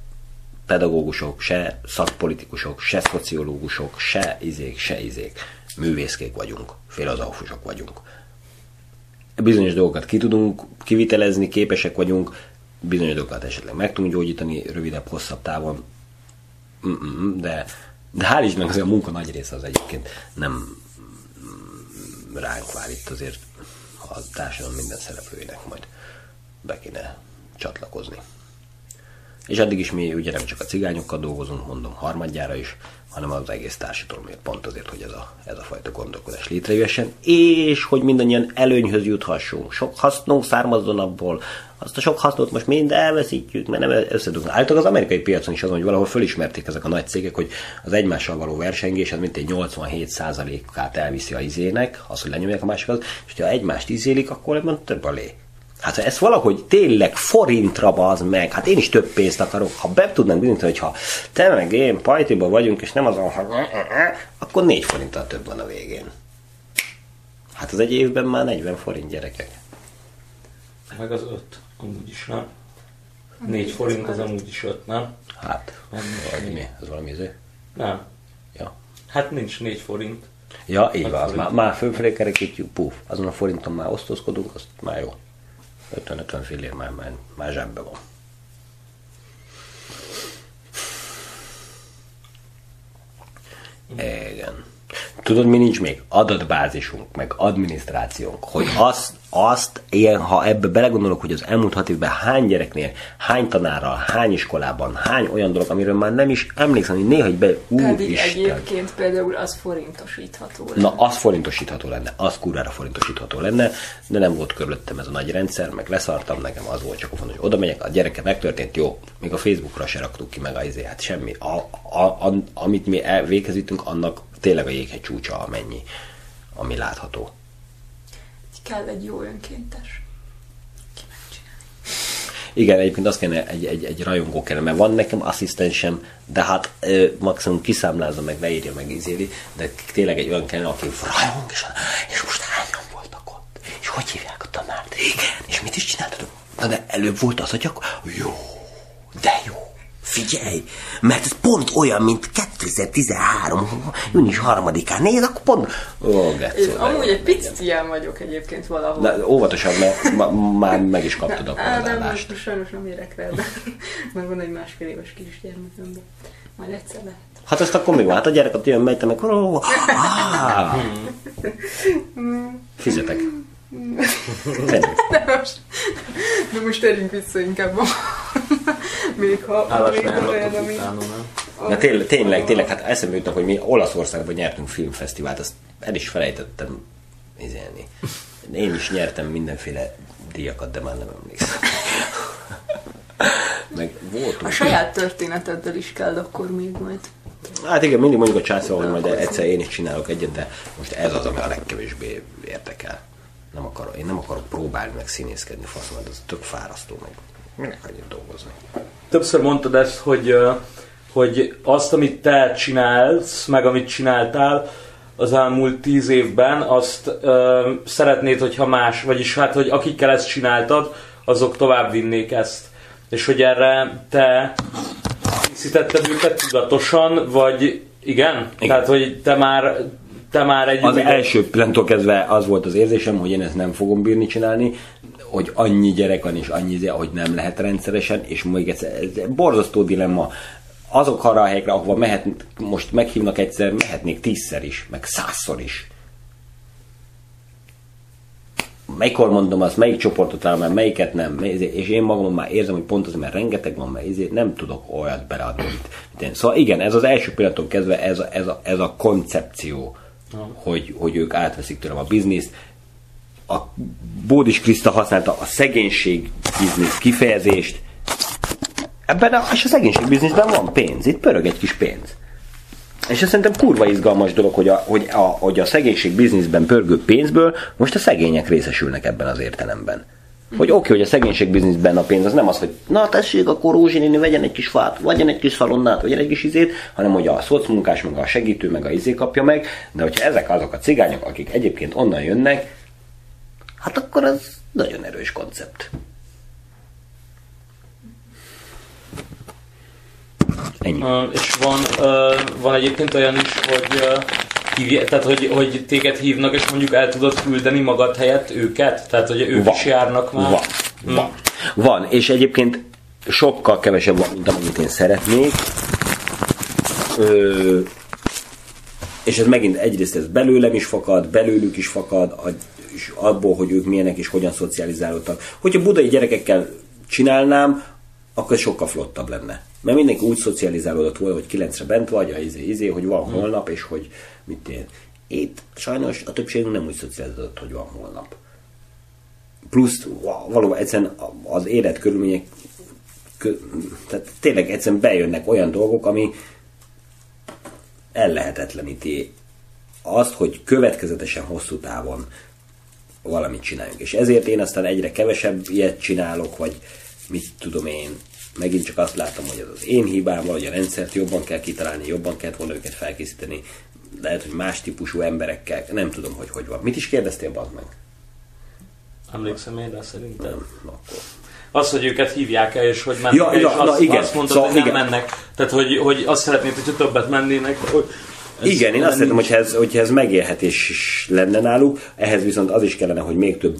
pedagógusok, se szakpolitikusok, se szociológusok, se izék, se izék. Művészkék vagyunk, filozófusok vagyunk. Bizonyos dolgokat ki tudunk kivitelezni, képesek vagyunk, bizonyos dolgokat esetleg meg tudunk gyógyítani rövidebb, hosszabb távon, Mm-mm, de, de hál' Istennek azért a munka nagy része az egyébként nem ránk vár itt azért a társadalom minden szereplőinek majd be kéne csatlakozni. És addig is mi ugye nem csak a cigányokkal dolgozunk, mondom harmadjára is, hanem az egész társadalomért pont azért, hogy ez a, ez a fajta gondolkodás létrejöjjön, és hogy mindannyian előnyhöz juthassunk. Sok hasznunk származzon abból, azt a sok hasznot most mind elveszítjük, mert nem összedugunk. Általában az amerikai piacon is az, hogy valahol fölismerték ezek a nagy cégek, hogy az egymással való versengés az mintegy 87%-át elviszi a izének, az, hogy lenyomják a másikat, és ha egymást izélik, akkor ebben több a lé. Hát ha ez valahogy tényleg forintra az meg, hát én is több pénzt akarok, ha be tudnánk bizonyítani, hogy ha te meg én pajtiban vagyunk, és nem azon, akkor 4 forinttal több van a végén. Hát az egy évben már 40 forint gyerekek. Meg az öt, amúgy is nem. Négy forint az amúgy is öt, nem? Hát, Nem, vagy mi? Ez valami izé? Nem. Ja. Hát nincs négy forint. Ja, így van, az már, már fölfelé kerekítjük, puf, azon a forinton már osztozkodunk, azt már jó. 50-50 fillér már, már, már zsebbe van. Igen. Tudod, mi nincs még? Adatbázisunk, meg adminisztrációnk, hogy azt, azt ilyen, ha ebbe belegondolok, hogy az elmúlt hat évben hány gyereknél, hány tanárral, hány iskolában, hány olyan dolog, amiről már nem is emlékszem, hogy néha, hogy be, Pedig úristen. egyébként például az forintosítható lenne. Na, az forintosítható lenne, az kurvára forintosítható lenne, de nem volt körülöttem ez a nagy rendszer, meg leszartam, nekem az volt csak fontos, hogy oda megyek, a gyereke megtörtént, jó, még a Facebookra se raktuk ki meg a izé, hát semmi. A, a, a, amit mi elvégezítünk, annak tényleg a jéghegy csúcsa amennyi, ami látható. Kell egy jó önkéntes. Igen, egyébként azt kellene, egy, egy, egy rajongó kellene, mert van nekem asszisztensem, de hát ö, maximum kiszámlázza meg, leírja meg izéli, de tényleg egy olyan kellene, aki rajong, és, és most hányan voltak ott? És hogy hívják a tanárt? Igen, és mit is csináltatok? Na de előbb volt az, hogy akkor, jó, de jó, figyelj, mert ez pont olyan, mint 2013. június harmadikán. Nézd, akkor pont... Ó, Getszó, Én amúgy egy picit ilyen vagyok egyébként valahol. De óvatosan, mert ma, már meg is kaptad Á, az nem, sajnos nem érek rá, de meg van egy másfél éves kisgyermekem, de majd egyszer lehet. Hát ezt akkor még van, hát a gyerek ott jön, megy, te meg... Fizetek. De most, de most térjünk vissza inkább a... még ha... utána, nem? Na tényleg, tényleg, tényleg, hát eszembe jutnak, hogy mi Olaszországban nyertünk filmfesztivált, azt el is felejtettem izélni. Én is nyertem mindenféle díjakat, de már nem emlékszem. Meg A voltunk. saját történeteddel is kell akkor még majd. Hát igen, mindig mondjuk a császol, hogy majd egyszer én is csinálok egyet, de most ez az, ami a legkevésbé érdekel. Nem akarok, én nem akarok próbálni meg színészkedni, fasz, mert ez tök fárasztó meg. Minek annyit dolgozni? Többször mondtad ezt, hogy, hogy azt, amit te csinálsz, meg amit csináltál az elmúlt tíz évben, azt ö, szeretnéd, hogyha más, vagyis hát, hogy akikkel ezt csináltad, azok tovább vinnék ezt. És hogy erre te készítetted őket tudatosan, vagy igen? igen. Tehát, hogy te már te már egy... Az első pillanattól kezdve az volt az érzésem, hogy én ezt nem fogom bírni csinálni, hogy annyi gyerek van és annyi, hogy nem lehet rendszeresen, és még egyszer, ez borzasztó dilemma. Azok arra a helyekre, ahova mehet, most meghívnak egyszer, mehetnék tízszer is, meg százszor is. Melykor mondom azt, melyik csoportot vállal, melyiket nem, és én magam már érzem, hogy pont azért, mert rengeteg van, mert nem tudok olyat beleadni, mint én. Szóval igen, ez az első pillanattól kezdve ez a, ez a, ez a koncepció, hogy, hogy ők átveszik tőlem a bizniszt. A Bódis Kriszta használta a szegénység biznisz kifejezést. Ebben a, és a szegénység bizniszben van pénz, itt pörög egy kis pénz. És ez szerintem kurva izgalmas dolog, hogy a, hogy a, hogy a szegénység bizniszben pörgő pénzből most a szegények részesülnek ebben az értelemben. Hogy oké, okay, hogy a szegénység bizniszben a pénz az nem az, hogy na tessék, akkor Rózsi vegyen egy kis fát, vegyen egy kis szalonnát, vegyen egy kis izét, hanem hogy a szocmunkás, meg a segítő, meg a izé kapja meg, de hogyha ezek azok a cigányok, akik egyébként onnan jönnek, hát akkor az nagyon erős koncept. Ennyi. Uh, és van, uh, van egyébként olyan is, hogy uh, hívja, tehát hogy, hogy téged hívnak, és mondjuk el tudod küldeni magad helyett őket? Tehát, hogy ők van. is járnak már? Van. Hmm. Van. Van. És egyébként sokkal kevesebb van, mint amit én szeretnék. Ö, és ez megint egyrészt ez belőlem is fakad, belőlük is fakad, és abból, hogy ők milyenek és hogyan szocializálódtak. Hogyha budai gyerekekkel csinálnám, akkor sokkal flottabb lenne. Mert mindenki úgy szocializálódott volna, hogy kilencre bent vagy, a izé, izé, hogy van holnap, és hogy mit ér. Itt sajnos a többségünk nem úgy szocializálódott, hogy van holnap. Plusz valóban egyszerűen az életkörülmények tehát tényleg egyszerűen bejönnek olyan dolgok, ami ellehetetleníti azt, hogy következetesen hosszú távon valamit csináljunk. És ezért én aztán egyre kevesebb ilyet csinálok, vagy mit tudom én, megint csak azt látom, hogy ez az én hibám, vagy a rendszert jobban kell kitalálni, jobban kell volna őket felkészíteni, lehet, hogy más típusú emberekkel, nem tudom, hogy hogy van. Mit is kérdeztél, bazd meg? Emlékszem én, de szerintem. Nem, akkor. Az, hogy őket hívják el, és hogy mennek ja, el, ja, és azt, igen. azt mondtad, szóval, hogy nem igen. mennek. Tehát, hogy, hogy azt szeretnéd, hogy többet mennének. Hogy igen, én azt szeretném, hogyha ez, hogyha ez megélhetés is lenne náluk, ehhez viszont az is kellene, hogy még több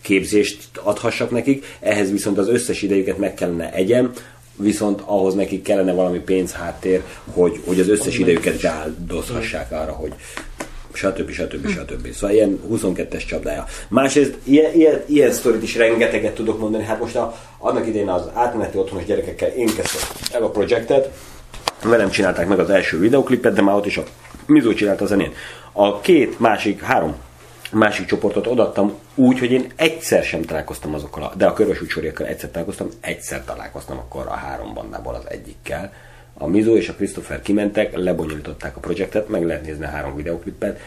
képzést adhassak nekik, ehhez viszont az összes idejüket meg kellene egyem, viszont ahhoz nekik kellene valami pénzháttér, hogy, hogy az összes idejüket beáldozhassák arra, hogy stb. stb. stb. Szóval ilyen 22-es csapdája. Másrészt ilyen, ilyen, ilyen sztorit is rengeteget tudok mondani. Hát most a, annak idején az átmeneti otthonos gyerekekkel én kezdtem el a projektet, velem csinálták meg az első videoklipet, de már ott is a Mizó csinált a zenén. A két másik, három másik csoportot odattam úgy, hogy én egyszer sem találkoztam azokkal, a, de a körös útsoriakkal egyszer találkoztam, egyszer találkoztam akkor a három bandából az egyikkel. A Mizo és a Christopher kimentek, lebonyolították a projektet, meg lehet nézni a három videoklipet.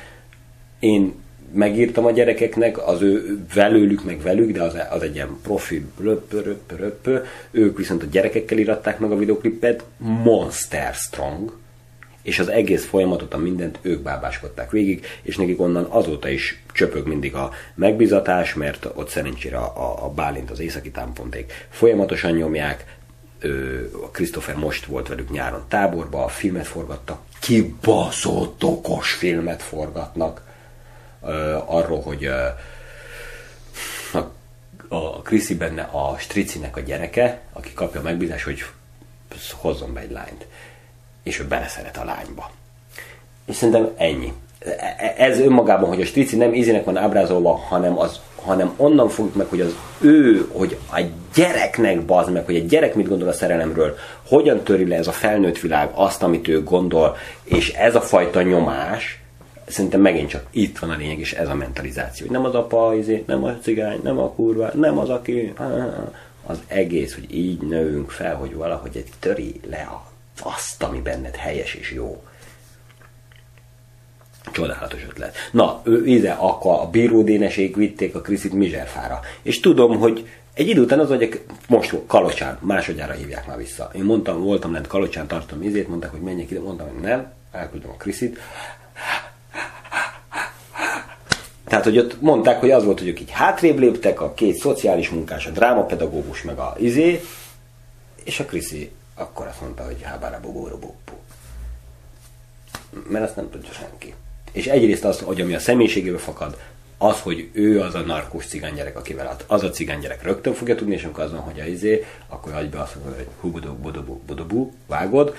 Én megírtam a gyerekeknek, az ő velőlük, meg velük, de az, az egy ilyen profi röp, röp, röp, ők viszont a gyerekekkel iratták meg a videoklipet, Monster Strong, és az egész folyamatot, a mindent ők bábáskodták végig, és nekik onnan azóta is csöpög mindig a megbizatás, mert ott szerencsére a, a Bálint, az északi támponték folyamatosan nyomják, a Christopher most volt velük nyáron táborba, a filmet forgattak, kibaszott okos filmet forgatnak arról, hogy a, a Chrissy benne a Stricinek a gyereke, aki kapja a megbízást, hogy hozzon be egy lányt és ő beleszeret a lányba. És szerintem ennyi. E, ez önmagában, hogy a strici nem ízének van ábrázolva, hanem, az, hanem onnan fogjuk meg, hogy az ő, hogy a gyereknek bazd meg, hogy egy gyerek mit gondol a szerelemről, hogyan töri le ez a felnőtt világ azt, amit ő gondol, és ez a fajta nyomás, szerintem megint csak itt van a lényeg, és ez a mentalizáció. Nem az apa, izé, nem a cigány, nem a kurva, nem az, aki... Az egész, hogy így nőünk fel, hogy valahogy egy töri le a azt, ami benned helyes és jó. Csodálatos ötlet. Na, ő ide, akkor a bíródéneség vitték a Kriszit Mizserfára. És tudom, hogy egy idő után az, hogy most Kalocsán, másodjára hívják már vissza. Én mondtam, voltam lent Kalocsán, tartom izét, mondták, hogy menjek ide, mondtam, hogy nem, elküldöm a Kriszit. Tehát, hogy ott mondták, hogy az volt, hogy ők így hátrébb léptek, a két szociális munkás, a drámapedagógus, meg a izé, és a Kriszi akkor azt mondta, hogy hábára bogóra bogó. Mert azt nem tudja senki. És egyrészt az, hogy ami a személyiségéből fakad, az, hogy ő az a narkós cigánygyerek, akivel hát az a cigánygyerek rögtön fogja tudni, és amikor azon, hogy a izé, akkor hagyj be azt mondja, hogy hubudó, bodobú, bodobú, vágod,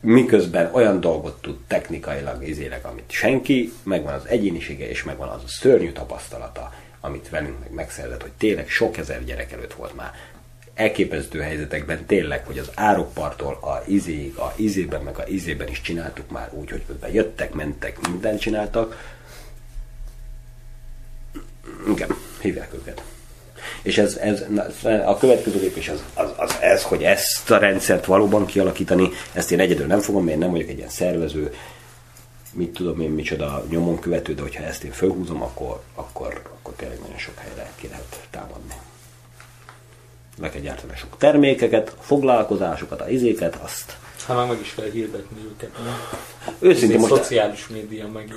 miközben olyan dolgot tud technikailag izéleg, amit senki, megvan az egyénisége, és megvan az a szörnyű tapasztalata, amit velünk meg megszerzett, hogy tényleg sok ezer gyerek előtt volt már elképesztő helyzetekben tényleg, hogy az árokpartól a izéig, a izében, meg a izében is csináltuk már úgy, hogy jöttek, mentek, mindent csináltak. Igen, hívják őket. És ez, ez, a következő lépés az, az, az ez, hogy ezt a rendszert valóban kialakítani, ezt én egyedül nem fogom, mert én nem vagyok egy ilyen szervező, mit tudom én, micsoda nyomon követő, de hogyha ezt én fölhúzom, akkor, akkor, akkor tényleg nagyon sok helyre ki lehet támadni le kell gyártani sok termékeket, a foglalkozásokat, a izéket, azt. Hát már meg is kell hirdetni őket? Őszintén most... Szociális média meg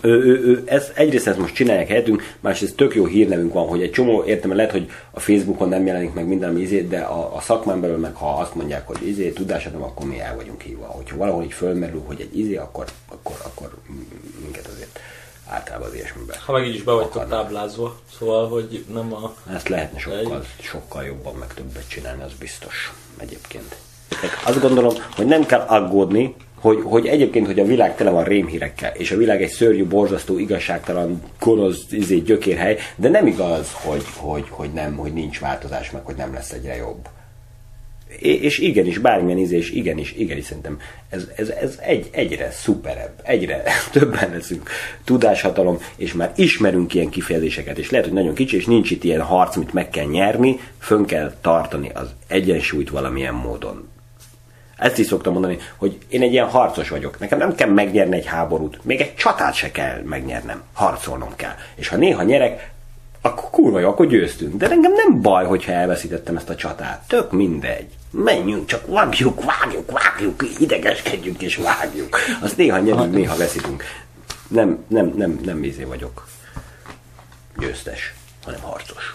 ő, ő, ő, ez, egyrészt ezt most csinálják helyettünk, másrészt tök jó hírnevünk van, hogy egy csomó, értem, lehet, hogy a Facebookon nem jelenik meg minden izét, de a, a szakmán belül meg ha azt mondják, hogy izé, tudásodom, akkor mi el vagyunk hívva. Hogyha valahol így fölmerül, hogy egy izé, akkor, akkor, akkor minket azért általában az ilyesmiben. Ha meg így is be vagytok táblázva, szóval, hogy nem a... Ezt lehetne sokkal, sokkal jobban meg többet csinálni, az biztos egyébként. Azt gondolom, hogy nem kell aggódni, hogy, hogy egyébként, hogy a világ tele van rémhírekkel, és a világ egy szörnyű, borzasztó, igazságtalan, gonosz izé, gyökérhely, de nem igaz, hogy, hogy, hogy, nem, hogy nincs változás, meg hogy nem lesz egyre jobb és igenis, bármilyen ízés, igenis, igenis szerintem ez, ez, ez egy, egyre szuperebb, egyre többen leszünk tudáshatalom, és már ismerünk ilyen kifejezéseket, és lehet, hogy nagyon kicsi, és nincs itt ilyen harc, amit meg kell nyerni, fönn kell tartani az egyensúlyt valamilyen módon. Ezt is szoktam mondani, hogy én egy ilyen harcos vagyok. Nekem nem kell megnyerni egy háborút, még egy csatát se kell megnyernem, harcolnom kell. És ha néha nyerek, akkor kurva jó, akkor győztünk. De engem nem baj, hogyha elveszítettem ezt a csatát. Tök mindegy. Menjünk, csak vágjuk, vágjuk, vágjuk, idegeskedjünk és vágjuk. Azt néha nyerünk, néha veszítünk. Nem, nem, nem, nem vízé vagyok győztes, hanem harcos.